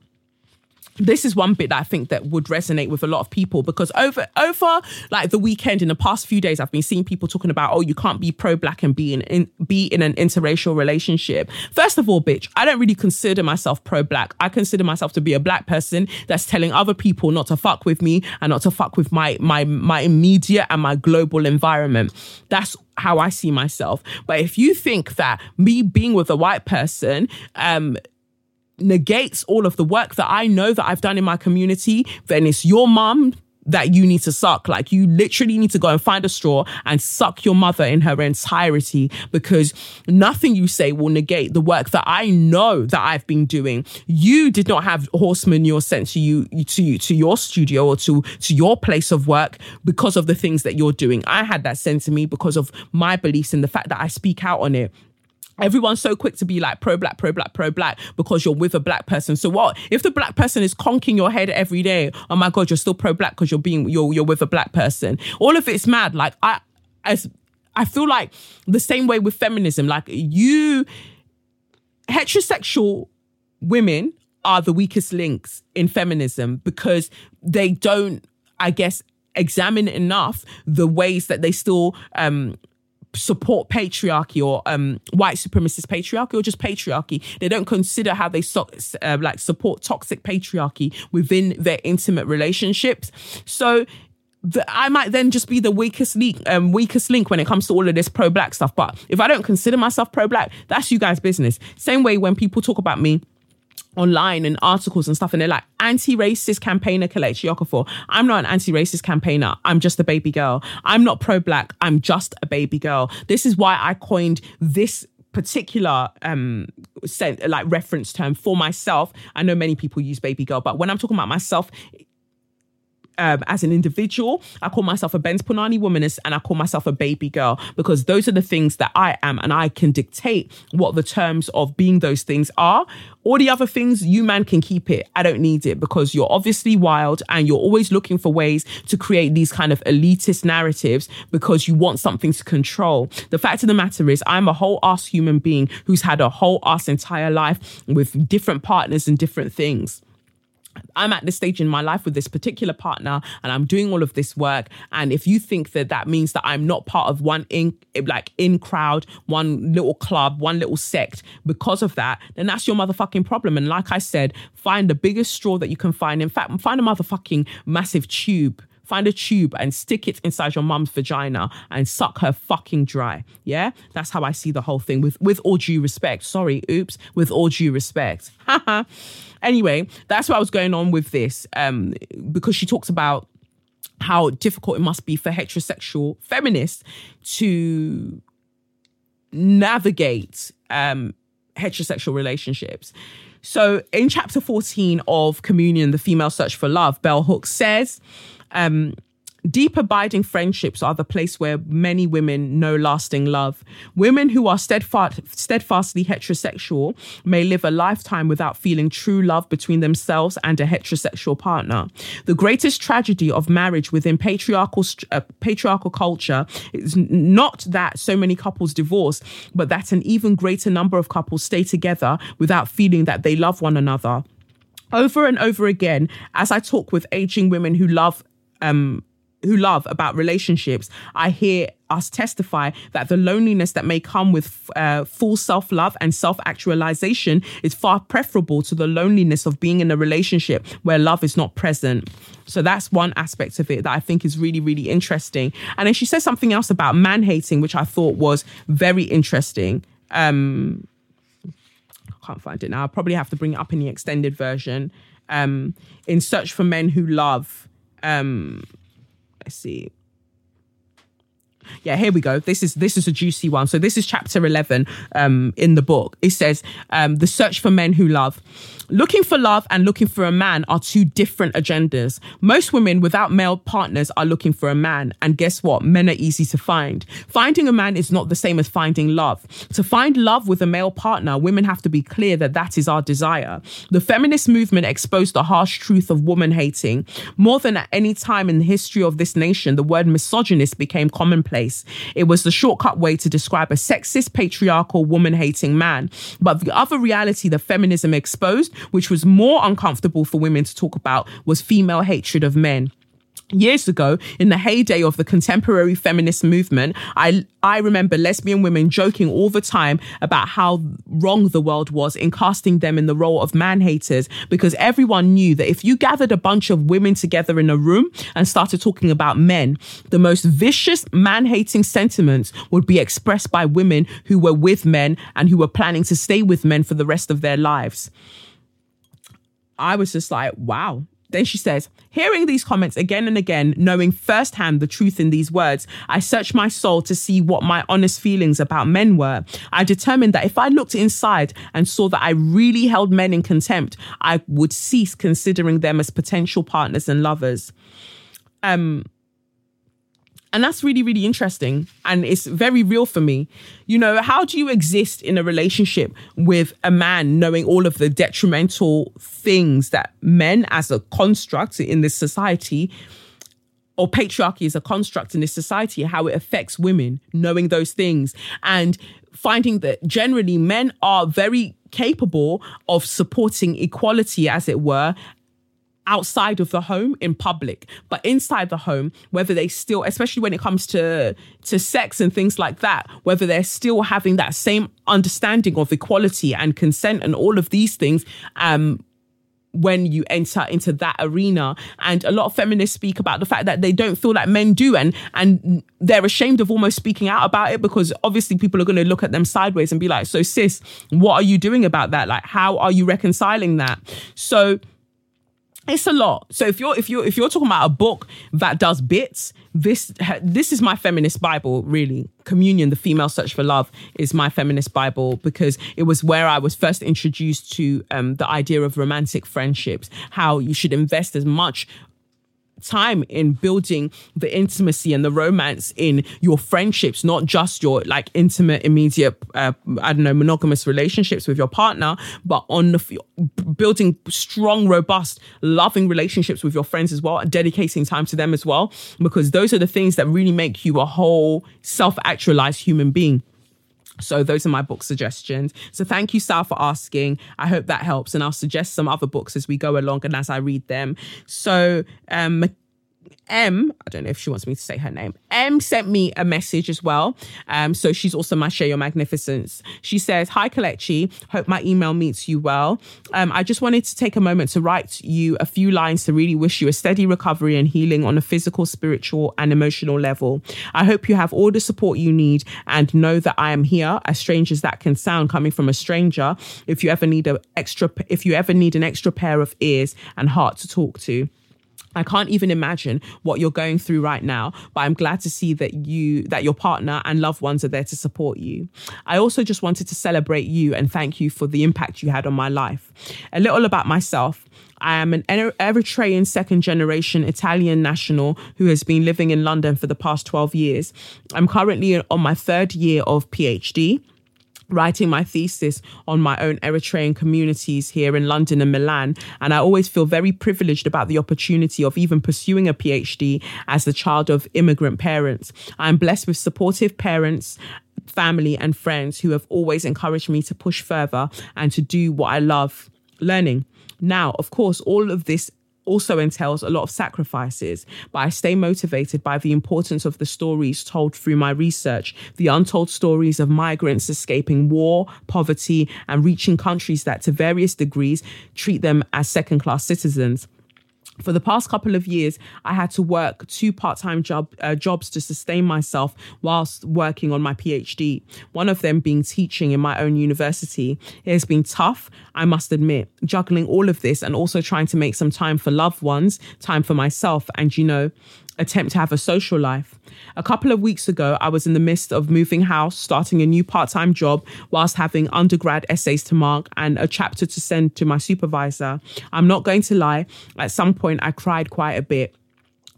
Speaker 1: this is one bit that I think that would resonate with a lot of people because over over like the weekend in the past few days I've been seeing people talking about oh you can't be pro black and be in, in be in an interracial relationship. First of all, bitch, I don't really consider myself pro black. I consider myself to be a black person that's telling other people not to fuck with me and not to fuck with my my my immediate and my global environment. That's how I see myself. But if you think that me being with a white person um negates all of the work that I know that I've done in my community, then it's your mom that you need to suck. Like you literally need to go and find a straw and suck your mother in her entirety because nothing you say will negate the work that I know that I've been doing. You did not have horse manure sent to you to you to your studio or to to your place of work because of the things that you're doing. I had that sent to me because of my beliefs and the fact that I speak out on it everyone's so quick to be like pro black, pro black, pro black because you're with a black person. So what if the black person is conking your head every day? Oh my god, you're still pro black because you're being you're you're with a black person. All of it's mad. Like I as I feel like the same way with feminism. Like you heterosexual women are the weakest links in feminism because they don't, I guess, examine enough the ways that they still um support patriarchy or um, white supremacist patriarchy or just patriarchy. They don't consider how they so, uh, like support toxic patriarchy within their intimate relationships. So I might then just be the weakest link, um, weakest link when it comes to all of this pro black stuff. But if I don't consider myself pro black, that's you guys' business. Same way when people talk about me online and articles and stuff, and they're like anti-racist campaigner Kelechi Okafor. I'm not an anti-racist campaigner. I'm just a baby girl. I'm not pro-black. I'm just a baby girl. This is why I coined this particular um like reference term for myself. I know many people use baby girl, but when I'm talking about myself, um, as an individual. I call myself a Benz Punani womanist and I call myself a baby girl because those are the things that I am and I can dictate what the terms of being those things are. All the other things, you man can keep it. I don't need it because you're obviously wild and you're always looking for ways to create these kind of elitist narratives because you want something to control. The fact of the matter is, I'm a whole ass human being who's had a whole ass entire life with different partners and different things. I'm at this stage in my life with this particular partner and I'm doing all of this work. And if you think that that means that I'm not part of one in, like in crowd, one little club, one little sect because of that, then that's your motherfucking problem. And like I said, find the biggest straw that you can find. In fact, find a motherfucking massive tube find a tube and stick it inside your mum's vagina and suck her fucking dry. Yeah, that's how I see the whole thing. With with all due respect, sorry, oops. With all due respect. anyway, that's what I was going on with this um, because she talks about how difficult it must be for heterosexual feminists to navigate um, heterosexual relationships. So, in chapter 14 of Communion, The Female Search for Love, Bell Hooks says, um, Deep abiding friendships are the place where many women know lasting love. Women who are steadfast, steadfastly heterosexual may live a lifetime without feeling true love between themselves and a heterosexual partner. The greatest tragedy of marriage within patriarchal uh, patriarchal culture is not that so many couples divorce, but that an even greater number of couples stay together without feeling that they love one another. Over and over again, as I talk with aging women who love um, who love about relationships, I hear us testify that the loneliness that may come with uh, full self love and self actualization is far preferable to the loneliness of being in a relationship where love is not present. So that's one aspect of it that I think is really, really interesting. And then she says something else about man hating, which I thought was very interesting. Um, I can't find it now. I'll probably have to bring it up in the extended version. Um, in Search for Men Who Love. Um, let's see. Yeah, here we go. This is this is a juicy one. So this is chapter eleven um, in the book. It says um, the search for men who love. Looking for love and looking for a man are two different agendas. Most women without male partners are looking for a man. And guess what? Men are easy to find. Finding a man is not the same as finding love. To find love with a male partner, women have to be clear that that is our desire. The feminist movement exposed the harsh truth of woman hating. More than at any time in the history of this nation, the word misogynist became commonplace. It was the shortcut way to describe a sexist, patriarchal, woman hating man. But the other reality that feminism exposed which was more uncomfortable for women to talk about, was female hatred of men years ago in the heyday of the contemporary feminist movement i i remember lesbian women joking all the time about how wrong the world was in casting them in the role of man haters because everyone knew that if you gathered a bunch of women together in a room and started talking about men the most vicious man hating sentiments would be expressed by women who were with men and who were planning to stay with men for the rest of their lives I was just like, wow. Then she says, hearing these comments again and again, knowing firsthand the truth in these words, I searched my soul to see what my honest feelings about men were. I determined that if I looked inside and saw that I really held men in contempt, I would cease considering them as potential partners and lovers. Um, and that's really, really interesting. And it's very real for me. You know, how do you exist in a relationship with a man knowing all of the detrimental things that men as a construct in this society or patriarchy as a construct in this society, how it affects women, knowing those things and finding that generally men are very capable of supporting equality, as it were, outside of the home in public but inside the home whether they still especially when it comes to to sex and things like that whether they're still having that same understanding of equality and consent and all of these things um when you enter into that arena. And a lot of feminists speak about the fact that they don't feel like men do and and they're ashamed of almost speaking out about it because obviously people are going to look at them sideways and be like so sis what are you doing about that? Like how are you reconciling that? So it's a lot. So if you're if you're if you're talking about a book that does bits, this this is my feminist Bible, really. Communion, the female search for love, is my feminist Bible because it was where I was first introduced to um, the idea of romantic friendships. How you should invest as much time in building the intimacy and the romance in your friendships, not just your like intimate, immediate, uh, I don't know, monogamous relationships with your partner, but on the building strong, robust, loving relationships with your friends as well, dedicating time to them as well, because those are the things that really make you a whole self actualized human being. So those are my book suggestions. So thank you, Sal, for asking. I hope that helps, and I'll suggest some other books as we go along and as I read them. So um, M, I don't know if she wants me to say her name. M sent me a message as well. Um, so she's also my Share Your Magnificence. She says, Hi, Kelechi. Hope my email meets you well. Um, I just wanted to take a moment to write you a few lines to really wish you a steady recovery and healing on a physical, spiritual, and emotional level. I hope you have all the support you need and know that I am here, as strange as that can sound coming from a stranger, if you ever need a extra if you ever need an extra pair of ears and heart to talk to. I can't even imagine what you're going through right now, but I'm glad to see that you that your partner and loved ones are there to support you. I also just wanted to celebrate you and thank you for the impact you had on my life. A little about myself. I am an Eritrean second generation Italian national who has been living in London for the past 12 years. I'm currently on my third year of PhD writing my thesis on my own Eritrean communities here in London and Milan. And I always feel very privileged about the opportunity of even pursuing a PhD as the child of immigrant parents. I'm blessed with supportive parents family and friends who have always encouraged me to push further and to do what I love learning. Now, of course, all of this also entails a lot of sacrifices, but I stay motivated by the importance of the stories told through my research, the untold stories of migrants escaping war, poverty, and reaching countries that, to various degrees, treat them as second class citizens for the past couple of years, I had to work two part-time job uh, jobs to sustain myself whilst working on my PhD. One of them being teaching in my own university. It has been tough, I must admit, juggling all of this and also trying to make some time for loved ones, time for myself, and you know, attempt to have a social life. A couple of weeks ago, I was in the midst of moving house, starting a new part time job, whilst having undergrad essays to mark and a chapter to send to my supervisor. I'm not going to lie, at some point, I cried quite a bit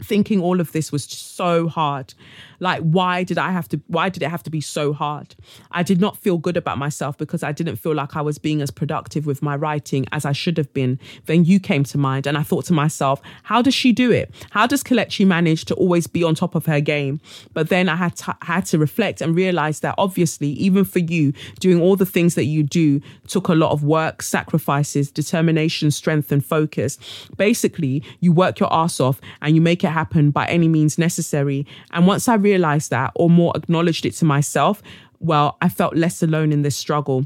Speaker 1: thinking all of this was so hard like why did i have to why did it have to be so hard? I did not feel good about myself because i didn't feel like i was being as productive with my writing as i should have been. Then you came to mind and i thought to myself how does she do it? How does Kelechi manage to always be on top of her game? But then i had to, had to reflect and realize that obviously even for you doing all the things that you do took a lot of work sacrifices determination strength and focus. Basically you work your ass off and you make it happen by any means necessary. And once i realized that or more acknowledged it to myself, well, I felt less alone in this struggle.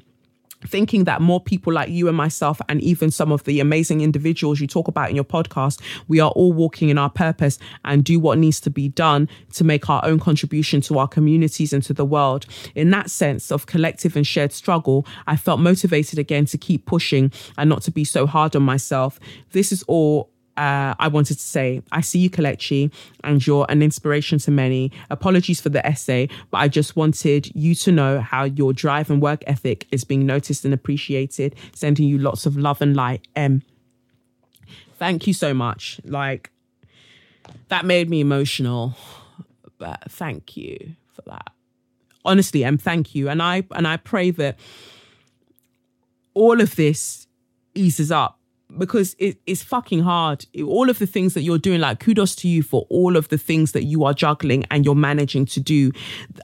Speaker 1: Thinking that more people like you and myself and even some of the amazing individuals you talk about in your podcast we are all walking in our purpose and do what needs to be done to make our own contribution to our communities and to the world. In that sense of collective and shared struggle i felt motivated again to keep pushing and not to be so hard on myself. This is all uh, I wanted to say, I see you, Kelechi, and you're an inspiration to many. Apologies for the essay, but I just wanted you to know how your drive and work ethic is being noticed and appreciated. Sending you lots of love and light. M. Thank you so much. Like, that made me emotional, but thank you for that. Honestly, M, thank you. And I and I pray that all of this eases up because it, it's fucking hard. All of the things that you're doing, like kudos to you for all of the things that you are juggling and you're managing to do.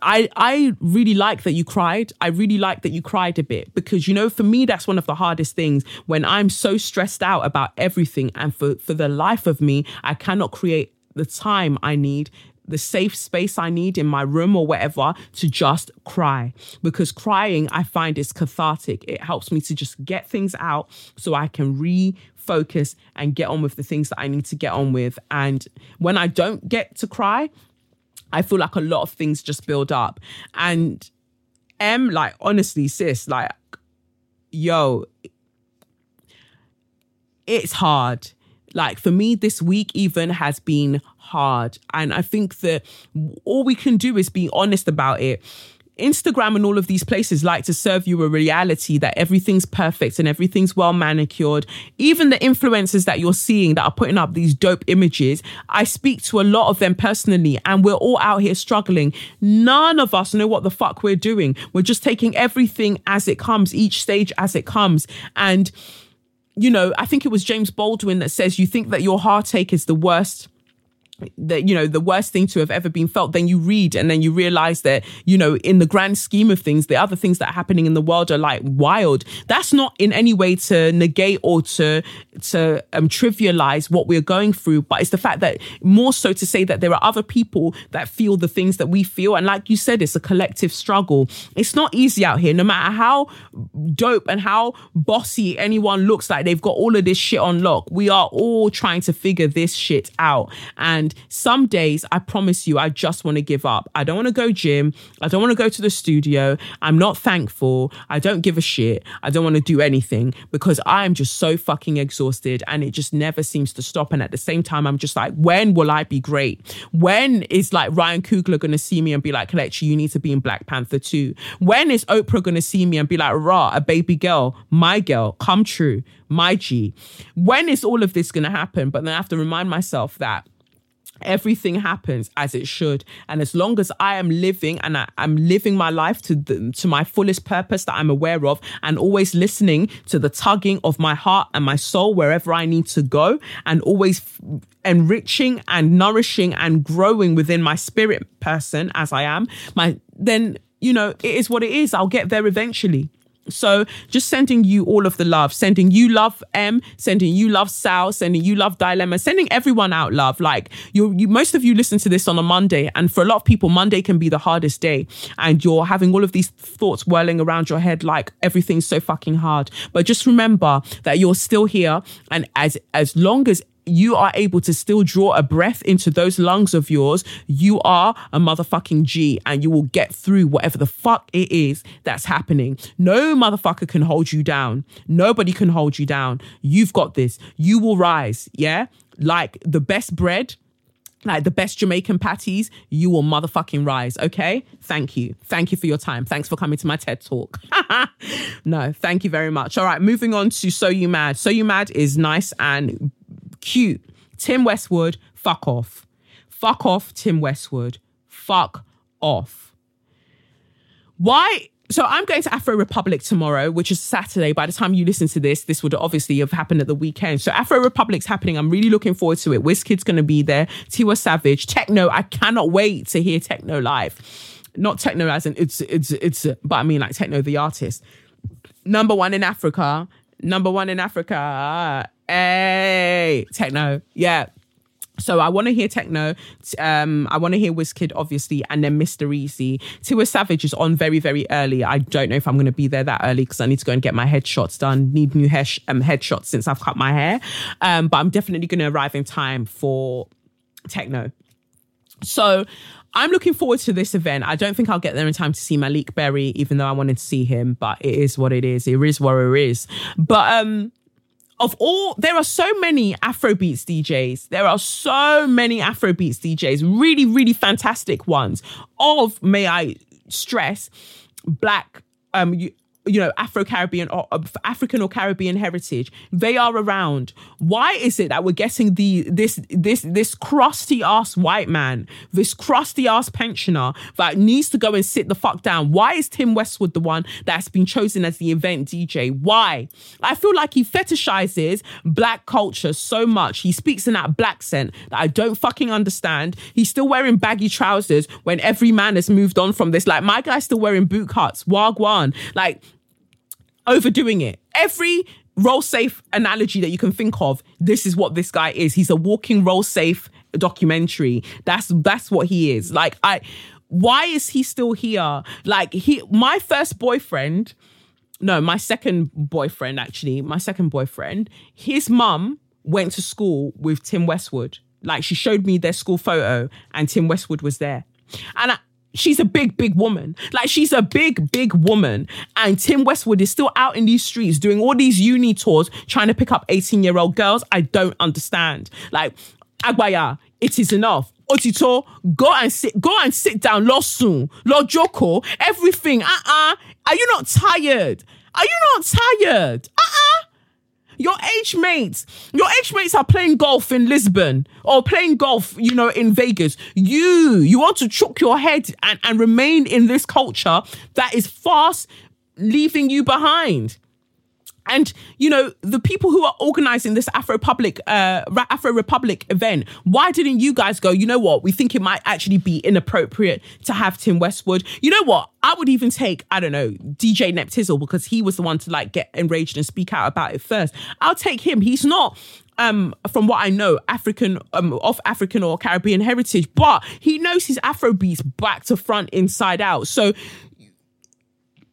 Speaker 1: I I really like that you cried. I really like that you cried a bit because you know, for me, that's one of the hardest things when I'm so stressed out about everything, and for for the life of me, I cannot create the time I need the safe space I need in my room or whatever to just cry. Because crying, I find is cathartic. It helps me to just get things out so I can refocus and get on with the things that I need to get on with. And when I don't get to cry, I feel like a lot of things just build up. And M, like, honestly, sis, like, yo, it's hard like for me, this week even has been hard. And I think that all we can do is be honest about it. Instagram and all of these places like to serve you a reality that everything's perfect and everything's well manicured. Even the influencers that you're seeing that are putting up these dope images, I speak to a lot of them personally and we're all out here struggling. None of us know what the fuck we're doing. We're just taking everything as it comes, each stage as it comes. And you know, I think it was James Baldwin that says, You think that your heartache is the worst the you know the worst thing to have ever been felt then you read and then you realize that you know in the grand scheme of things the other things that are happening in the world are like wild. That's not in any way to negate or to to um, trivialize what we're going through but it's the fact that more so to say that there are other people that feel the things that we feel and like you said it's a collective struggle. It's not easy out here no matter how dope and how bossy anyone looks like they've got all of this shit on lock. We are all trying to figure this shit out and some days, I promise you, I just want to give up. I don't want to go gym. I don't want to go to the studio. I'm not thankful. I don't give a shit. I don't want to do anything because I am just so fucking exhausted and it just never seems to stop. And at the same time, I'm just like, when will I be great? When is like Ryan Coogler going to see me and be like, Kelechi, you need to be in Black Panther 2? When is Oprah going to see me and be like, rah, a baby girl, my girl, come true, my G? When is all of this going to happen? But then I have to remind myself that everything happens as it should. And as long as i am living and I, am living my life to the, to my fullest purpose that i'm aware of and always listening to the tugging of my heart and my soul wherever i need to go and always f- enriching and nourishing and growing within my spirit person as i am my then you know it is what it is. I'll get there eventually so just sending you all of the love, sending you love M, sending you love Sal, sending you love Dylema, sending everyone out love. Like you, you, most of you listen to this on a Monday, and for a lot of people, Monday can be the hardest day, and you're having all of these thoughts whirling around your head like everything's so fucking hard. But just remember that you're still here, and as as long as you are able to still draw a breath into those lungs of yours, you are a motherfucking G and you will get through whatever the fuck it is that's happening. No motherfucker can hold you down. Nobody can hold you down. You've got this. You will rise. Yeah. Like the best bread like the best Jamaican patties, you will motherfucking rise. Okay. Thank you. Thank you for your time. Thanks for coming to my TED talk. no, thank you very much. All right. Moving on to So You Mad. So You Mad is nice and cute. Tim Westwood, fuck off. Fuck off, Tim Westwood. Fuck off. Why? So I'm going to Afro Republic tomorrow, which is Saturday. By the time you listen to this, this would obviously have happened at the weekend. So Afro Republic's happening. I'm really looking forward to it. Wizkid's going to be there. Tiwa Savage, Tekno. I cannot wait to hear Tekno live. Not Techno as in it's it's it's, but I mean like Tekno the artist. Number one in Africa. Number one in Africa. Hey, techno. Yeah. So I want to hear Tekno. Um, I want to hear Wizkid, obviously, and then Mr. Eazi. Tiwa Savage is on very, very early. I don't know if I'm going to be there that early because I need to go and get my headshots done. Need new hair sh- um, headshots since I've cut my hair. Um, but I'm definitely going to arrive in time for Tekno. So I'm looking forward to this event. I don't think I'll get there in time to see Maleek Berry, even though I wanted to see him. But it is what it is. It is what it is. But um of all, there are so many Afrobeats DJs. There are so many Afrobeats DJs, really, really fantastic ones. Of, may I stress, black, um, you know, Afro Caribbean or uh, African or Caribbean heritage. They are around. Why is it that we're getting the this this this crusty ass white man, this crusty ass pensioner that needs to go and sit the fuck down? Why is Tim Westwood the one that's been chosen as the event DJ? Why? I feel like he fetishizes black culture so much. He speaks in that black scent that I don't fucking understand. He's still wearing baggy trousers when every man has moved on from this. Like my guy's still wearing boot cuts. Wagwan. Like overdoing it. Every roll safe analogy that you can think of, this is what this guy is. He's a walking roll safe documentary. That's that's what he is. Like I why is he still here? Like he my first boyfriend, no, my second boyfriend actually, my second boyfriend, his mum went to school with Tim Westwood. Like she showed me their school photo and Tim Westwood was there. And I, she's a big, big woman. Like she's a big, big woman. And Tim Westwood is still out in these streets doing all these uni tours, trying to pick up 18 year old girls. I don't understand. Like, Agbaya, it is enough. Otito, go and sit, go and sit down. Losun, Lo Joko, everything. Uh-uh. Are you not tired? Are you not tired? Uh-uh. Your age mates, your age mates are playing golf in Lisbon or playing golf, you know, in Vegas. You, you want to chuck your head and, and remain in this culture that is fast leaving you behind. And you know the people who are organizing this Afro Public, uh, Afro Republic event. Why didn't you guys go? You know what? We think it might actually be inappropriate to have Tim Westwood. You know what? I would even take I don't know DJ Neptizzle because he was the one to like get enraged and speak out about it first. I'll take him. He's not um, from what I know, African um, of African or Caribbean heritage, but he knows his Afro beats back to front, inside out. So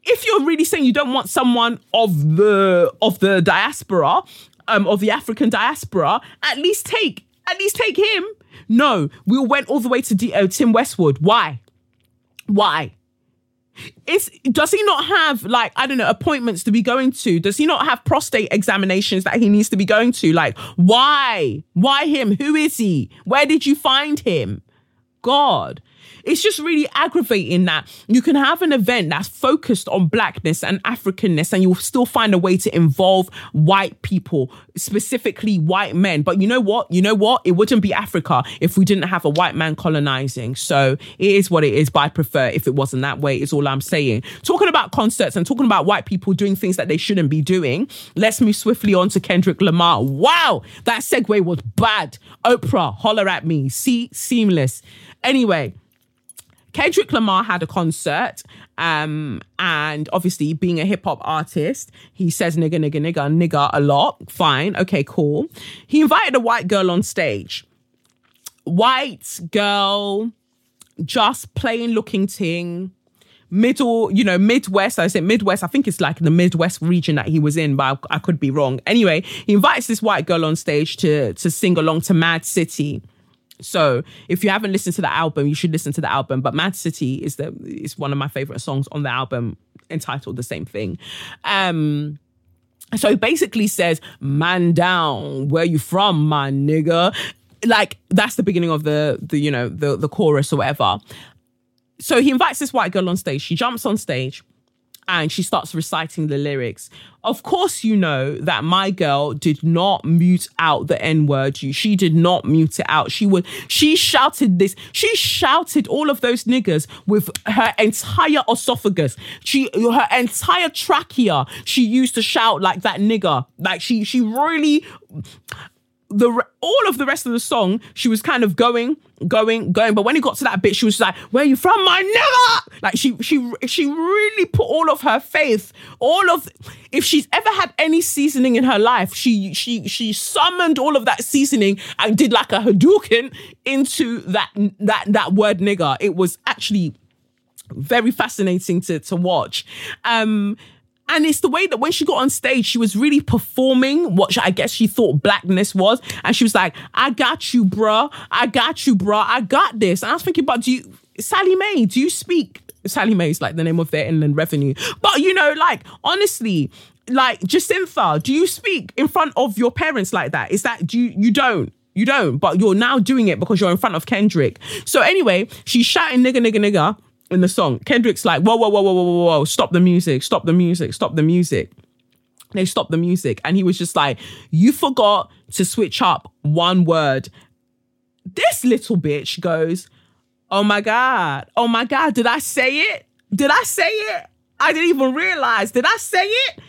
Speaker 1: if you're really saying you don't want someone of the of the diaspora, um, of the African diaspora, at least take at least take him. No, we went all the way to D- uh, Tim Westwood. Why? Why? Is does he not have like I don't know appointments to be going to? Does he not have prostate examinations that he needs to be going to? Like why? Why him? Who is he? Where did you find him? God. It's just really aggravating that you can have an event that's focused on blackness and Africanness and you'll still find a way to involve white people, specifically white men. But you know what? You know what? It wouldn't be Africa if we didn't have a white man colonizing. So it is what it is, but I prefer if it wasn't that way, is all I'm saying. Talking about concerts and talking about white people doing things that they shouldn't be doing, let's move swiftly on to Kendrick Lamar. Wow, that segue was bad. Oprah, holler at me. See, seamless. Anyway, Kendrick Lamar had a concert, um, and obviously being a hip hop artist, he says nigga, nigga, nigga, nigga a lot. Fine, okay, cool. He invited a white girl on stage. White girl, just plain looking ting, middle, you know, Midwest. I said Midwest. I think it's like the Midwest region that he was in, but I, I could be wrong. Anyway, he invites this white girl on stage to to sing along to Mad City. So if you haven't listened to the album, you should listen to the album. But Mad City is the is one of my favorite songs on the album, entitled the same thing. Um, so he basically says, "Man down, where you from, my nigga?" Like that's the beginning of the the you know the the chorus or whatever. So he invites this white girl on stage. She jumps on stage and she starts reciting the lyrics. Of course, you know that my girl did not mute out the N word. She did not mute it out. She would, she shouted this. She shouted all of those niggers with her entire esophagus. She, her entire trachea, she used to shout like that nigger. Like she, she really, the all of the rest of the song, she was kind of going, going, going. But when it got to that bit, she was like, "Where you from, my nigga?" Like she, she, she really put all of her faith, all of. If she's ever had any seasoning in her life, she, she, she summoned all of that seasoning and did like a Hadouken into that that that word nigger. It was actually very fascinating to to watch. Um, and it's the way that when she got on stage, she was really performing what I guess she thought blackness was. And she was like, I got you, bruh. I got you, bruh. I got this. And I was thinking, but do you, Sallie Mae, do you speak? Sally Mae is like the name of their inland revenue. But you know, like, honestly, like Jacintha, do you speak in front of your parents like that? Is that, do you, you don't? You don't, but you're now doing it because you're in front of Kendrick. So anyway, she's shouting nigga, nigga, nigga in the song. Kendrick's like, whoa, whoa, whoa, whoa, whoa, whoa, stop the music, stop the music, stop the music. They stopped the music. And he was just like, you forgot to switch up one word. This little bitch goes, oh my God, oh my God, did I say it? Did I say it? I didn't even realize. Did I say it?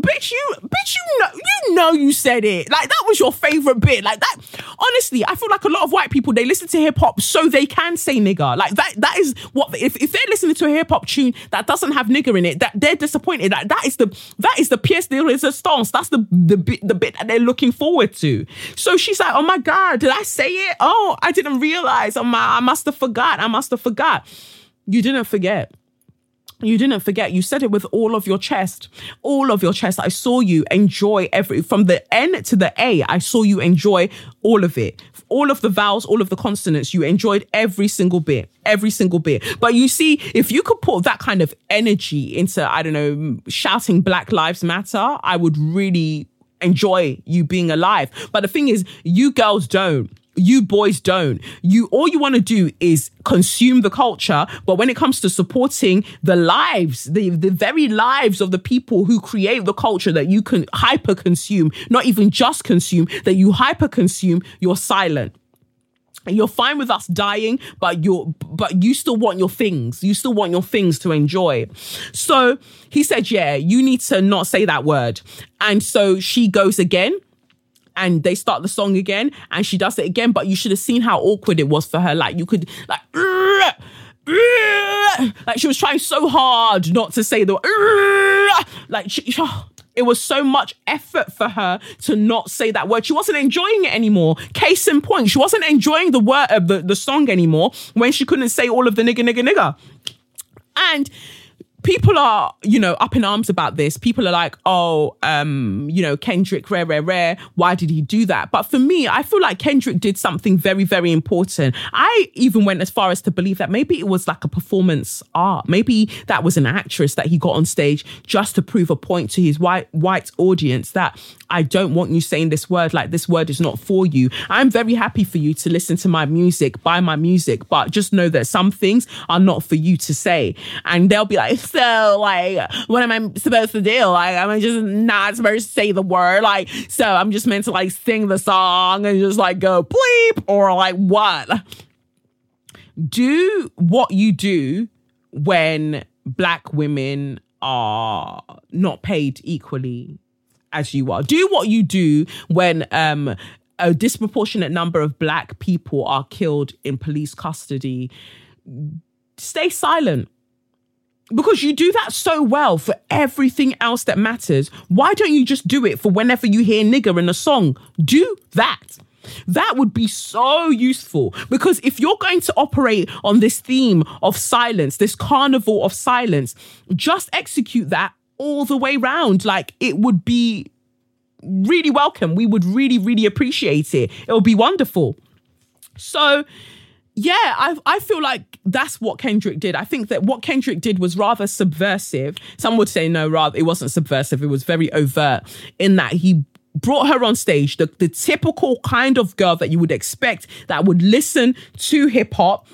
Speaker 1: Bitch, you, bitch, you know, you know, you said it. Like that was your favorite bit. Like that. Honestly, I feel like a lot of white people they listen to hip hop so they can say nigger. Like that. That is what if if they're listening to a hip hop tune that doesn't have nigger in it, that they're disappointed. That that is the that is the pièce de résistance. That's the the bit the bit that they're looking forward to. So she's like, oh my god, did I say it? Oh, I didn't realize. Oh my, I must have forgot. I must have forgot. You didn't forget you didn't forget. You said it with all of your chest. All of your chest. I saw you enjoy every from the n to the a i saw you enjoy all of it. All of the vowels all of the consonants you enjoyed every single bit every single bit. But you see if you could put that kind of energy into i don't know shouting black lives matter i would really enjoy you being alive. But the thing is you girls don't you boys don't. You all you want to do is consume the culture, but when it comes to supporting the lives, the the very lives of the people who create the culture that you can hyper consume, not even just consume, that you hyper consume, you're silent. you're fine with us dying but you're but you still want your things you still want your things to enjoy so he said yeah you need to not say that word and so she goes again and they start the song again and she does it again but you should have seen how awkward it was for her like you could like like she was trying so hard not to say the like she, it was so much effort for her to not say that word. She wasn't enjoying it anymore. Case in point, she wasn't enjoying the word of the, the song anymore when she couldn't say all of the nigga, nigga, nigga. And people are, you know, up in arms about this. People are like, oh, um, you know, Kendrick, rare, rare, rare. Why did he do that? But for me, I feel like Kendrick did something very, very important. I even went as far as to believe that maybe it was like a performance art. Maybe that was an actress that he got on stage just to prove a point to his white white audience that I don't want you saying this word. Like this word is not for you. I'm very happy for you to listen to my music, buy my music, but just know that some things are not for you to say. And they'll be like, so like, what am I supposed to do? Like, I'm just not supposed to say the word. Like, so I'm just meant to like sing the song and just like go bleep or like what? Do what you do when black women are not paid equally as you are. Do what you do when um a disproportionate number of black people are killed in police custody. Stay silent because you do that so well for everything else that matters. Why don't you just do it for whenever you hear nigger in a song? Do that. That would be so useful because if you're going to operate on this theme of silence, this carnival of silence, just execute that all the way round. Like it would be really welcome. We would really, really appreciate it. It would be wonderful. So, yeah, I I feel like that's what Kendrick did. I think that what Kendrick did was rather subversive. Some would say no, rather it wasn't subversive. It was very overt in that he brought her on stage, the, the typical kind of girl that you would expect that would listen to hip hop,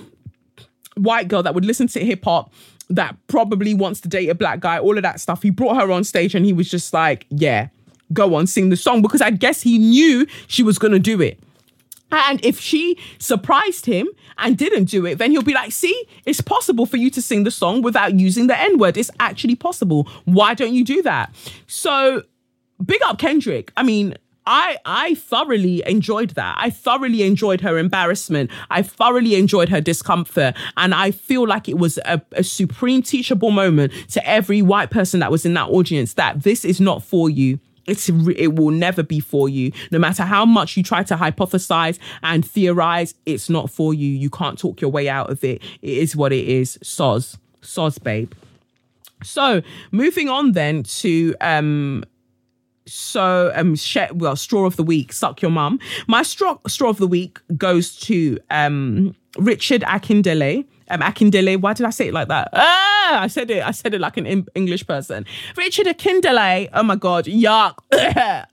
Speaker 1: white girl that would listen to hip hop, that probably wants to date a black guy, all of that stuff. He brought her on stage and he was just like, yeah, go on, sing the song because I guess he knew she was going to do it. And if she surprised him and didn't do it, then he'll be like, see, it's possible for you to sing the song without using the N word. It's actually possible. Why don't you do that? So, big up Kendrick. I mean, I I thoroughly enjoyed that. I thoroughly enjoyed her embarrassment. I thoroughly enjoyed her discomfort, and I feel like it was a, a, supreme teachable moment to every white person that was in that audience that this is not for you it's it will never be for you. No matter how much you try to hypothesize and theorize it's not for you. You can't talk your way out of it. It is what it is. Soz. Soz babe. So moving on then to um so um sh- well straw of the week suck your mum. My straw straw of the week goes to um richard akindele um, Akindele. Why did I say it like that? Ah, I said it. I said it like an English person. Richard Akindele. Oh my god, yuck.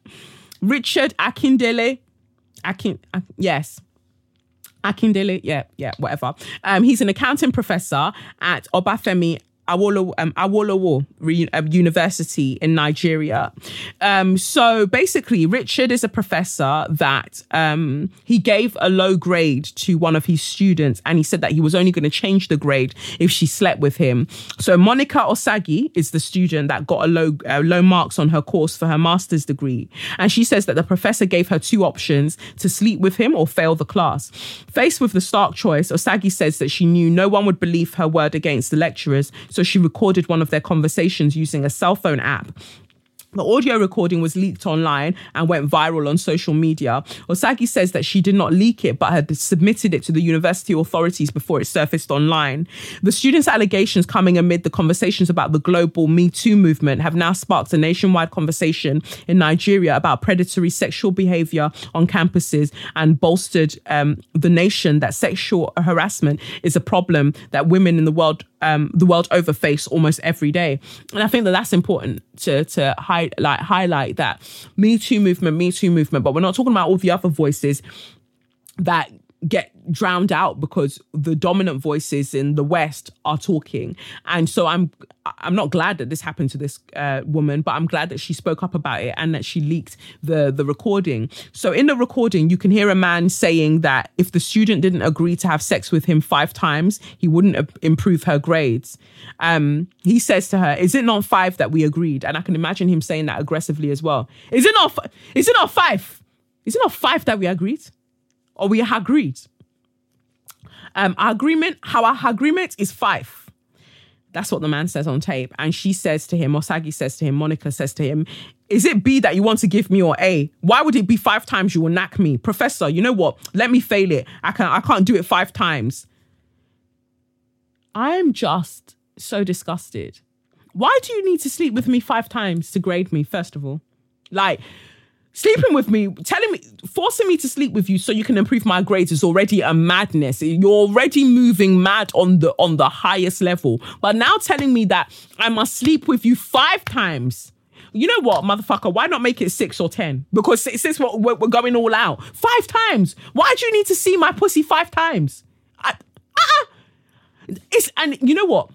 Speaker 1: Richard Akindele. Akin. yes. Akindele, yeah, yeah, whatever. Um, he's an accounting professor at Obafemi Awolowo, um, uh, University in Nigeria. Um, so basically, Richard is a professor that um, he gave a low grade to one of his students, and he said that he was only going to change the grade if she slept with him. So Monica Osagie is the student that got a low uh, low marks on her course for her master's degree, and she says that the professor gave her two options to sleep with him or fail the class. Faced with the stark choice, Osagie says that she knew no one would believe her word against the lecturers, so she recorded one of their conversations using a cell phone app the audio recording was leaked online and went viral on social media. Osagie says that she did not leak it, but had submitted it to the university authorities before it surfaced online. The students' allegations coming amid the conversations about the global Me Too movement have now sparked a nationwide conversation in Nigeria about predatory sexual behavior on campuses and bolstered um, the nation that sexual harassment is a problem that women in the world um, the world over face almost every day. And I think that that's important to to hi- like highlight that Me Too movement, Me Too movement. But we're not talking about all the other voices that get drowned out because the dominant voices in the west are talking. And so i'm i'm not glad that this happened to this uh, woman but i'm glad that she spoke up about it and that she leaked the the recording. So in the recording you can hear a man saying that if the student didn't agree to have sex with him five times he wouldn't improve her grades. Um he says to her is it not five that we agreed? And i can imagine him saying that aggressively as well. Is it not is it not five? Is it not five that we agreed or we agreed. Um, our agreement, our agreement is five. That's what the man says on tape. And she says to him, or Saggy says to him, Monica says to him, Is it B that you want to give me or A? Why would it be five times you will knack me? Professor, you know what? Let me fail it. I can I can't do it five times. I'm just so disgusted. Why do you need to sleep with me five times to grade me, first of all? Like, Sleeping with me, telling me, forcing me to sleep with you so you can improve my grades is already a madness. You're already moving mad on the on the highest level. But now telling me that I must sleep with you five times. You know what, motherfucker? Why not make it six or ten? Because since we're, we're going all out, five times. Why do you need to see my pussy five times? I, uh, it's and you know what?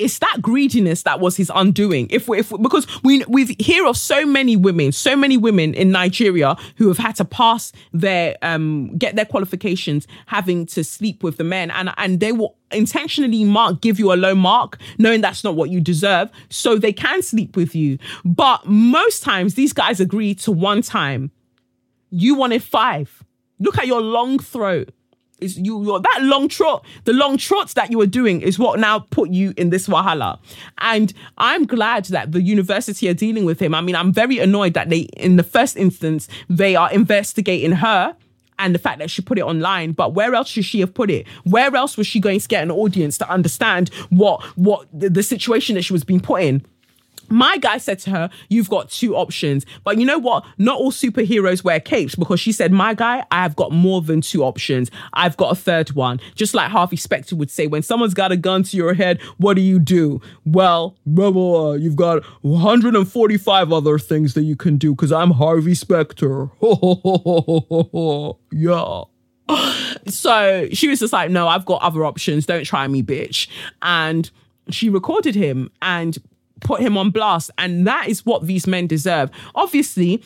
Speaker 1: It's that greediness that was his undoing. If if because we we hear of so many women, so many women in Nigeria who have had to pass their um get their qualifications, having to sleep with the men, and and they will intentionally mark give you a low mark, knowing that's not what you deserve, so they can sleep with you. But most times these guys agree to one time. You wanted five. Look at your long throat is you you're that long trot the long trots that you were doing is what now put you in this wahala. And i'm glad that the university are dealing with him. I mean i'm very annoyed that they in the first instance they are investigating her and the fact that she put it online. But where else should she have put it? Where else was she going to get an audience to understand what what the, the situation that she was being put in my guy said to her, You've got two options. But you know what? Not all superheroes wear capes because she said, My guy, I have got more than two options. I've got a third one. Just like Harvey Specter would say, When someone's got a gun to your head, what do you do? Well, you've got 145 other things that you can do because I'm Harvey Specter. yeah. So she was just like, No, I've got other options. Don't try me, bitch. And she recorded him and put him on blast. And that is what these men deserve. Obviously,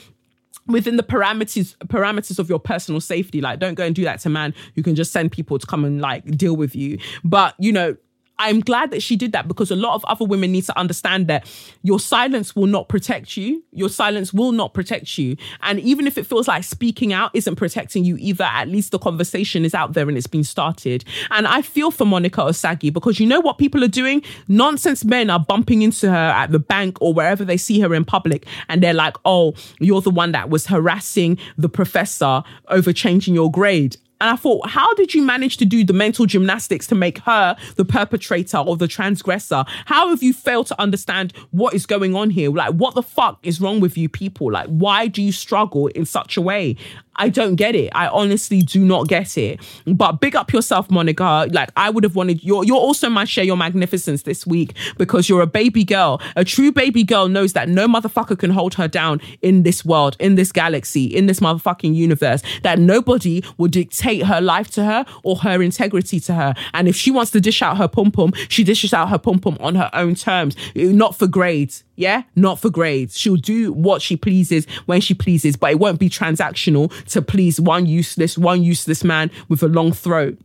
Speaker 1: within the parameters parameters of your personal safety like don't go and do that to man who can just send people to come and like deal with you but you know I'm glad that she did that because a lot of other women need to understand that your silence will not protect you. Your silence will not protect you. And even if it feels like speaking out isn't protecting you either, at least the conversation is out there and it's been started. And I feel for Monica Osagie because you know what people are doing? Nonsense men are bumping into her at the bank or wherever they see her in public and they're like, oh, you're the one that was harassing the professor over changing your grade. And I thought, how did you manage to do the mental gymnastics to make her the perpetrator or the transgressor? How have you failed to understand what is going on here? Like, what the fuck is wrong with you people? Like, why do you struggle in such a way? I don't get it. I honestly do not get it. But big up yourself, Monica. Like I would have wanted you're you're also my share your magnificence this week because you're a baby girl. A true baby girl knows that no motherfucker can hold her down in this world, in this galaxy, in this motherfucking universe. That nobody will dictate her life to her or her integrity to her. And if she wants to dish out her pum pum, she dishes out her pum pum on her own terms, not for grades. Yeah, not for grades. She'll do what she pleases when she pleases, but it won't be transactional to please one useless, one useless man with a long throat.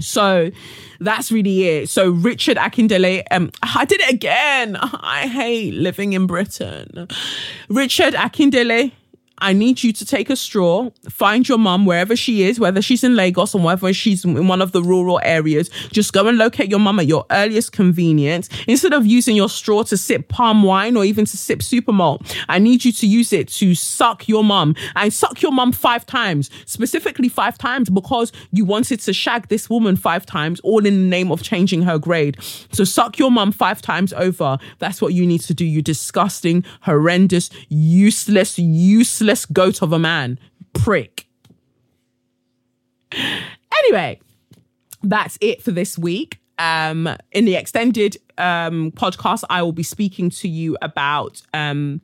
Speaker 1: So that's really it. So Richard Akindele, um, I did it again. I hate living in Britain. Richard Akindele I need you to take a straw, find your mum wherever she is, whether she's in Lagos or whether she's in one of the rural areas. Just go and locate your mum at your earliest convenience. Instead of using your straw to sip palm wine or even to sip super malt, I need you to use it to suck your mum and suck your mum five times, specifically five times because you wanted to shag this woman five times, all in the name of changing her grade. So suck your mum five times over. That's what you need to do. You disgusting, horrendous, useless, useless useless goat of a man. Prick. Anyway, that's it for this week. Um, in the extended um, podcast, I will be speaking to you about um,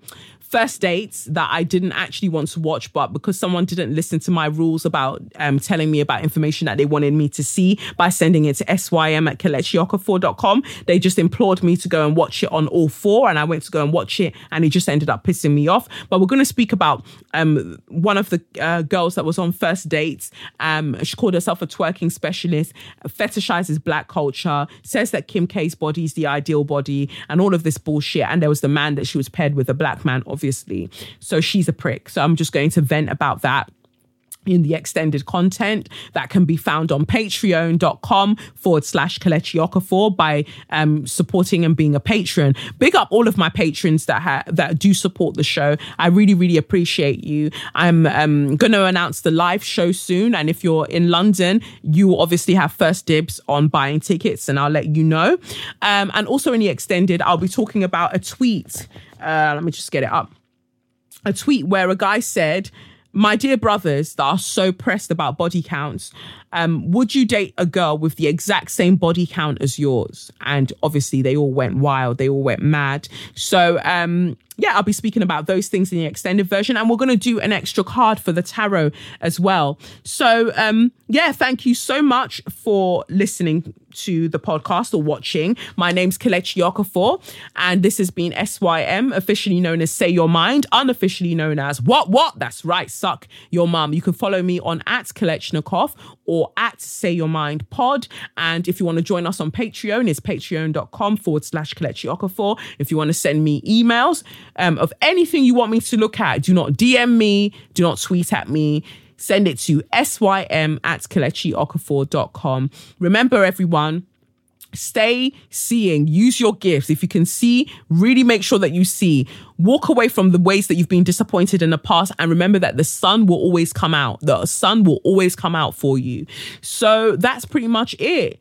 Speaker 1: first dates that I didn't actually want to watch, but because someone didn't listen to my rules about um, telling me about information that they wanted me to see by sending it to sym at kelechiokafor.com, they just implored me to go and watch it on all four. And I went to go and watch it, and it just ended up pissing me off. But we're going to speak about um, one of the uh, girls that was on first dates. Um, she called herself a twerking specialist, fetishizes black culture, says that Kim K's body is the ideal body, and all of this bullshit. And there was the man that she was paired with, a black man, obviously. So she's a prick. So I'm just going to vent about that in the extended content that can be found on patreon.com forward slash Kelechi Okafor by um, supporting and being a patron. Big up all of my patrons that ha- that do support the show. I really, really appreciate you. I'm um, going to announce the live show soon. And if you're in London, you obviously have first dibs on buying tickets and I'll let you know. Um, and also in the extended, I'll be talking about a tweet. Uh, let me just get it up. A tweet where a guy said, my dear brothers that are so pressed about body counts, um, would you date a girl with the exact same body count as yours? And obviously, they all went wild, they all went mad. So, um, yeah, I'll be speaking about those things in the extended version, and we're going to do an extra card for the tarot as well. So, um, yeah, thank you so much for listening to the podcast or watching. My name's Kelechi Okafor, and this has been SYM, officially known as Say Your Mind, unofficially known as What What? That's right, suck your mum. You can follow me on at Kelechnikov or at Say Your Mind Pod. And if you want to join us on Patreon, it's patreon.com forward slash Kelechi Okafor. If you want to send me emails um, of anything you want me to look at, do not DM me, do not tweet at me send it to sym at kelechiokafor.com. Remember, everyone, stay seeing. Use your gifts. If you can see really make sure that you see. Walk away from the ways that you've been disappointed in the past and remember that the sun will always come out. The sun will always come out for you. So that's pretty much it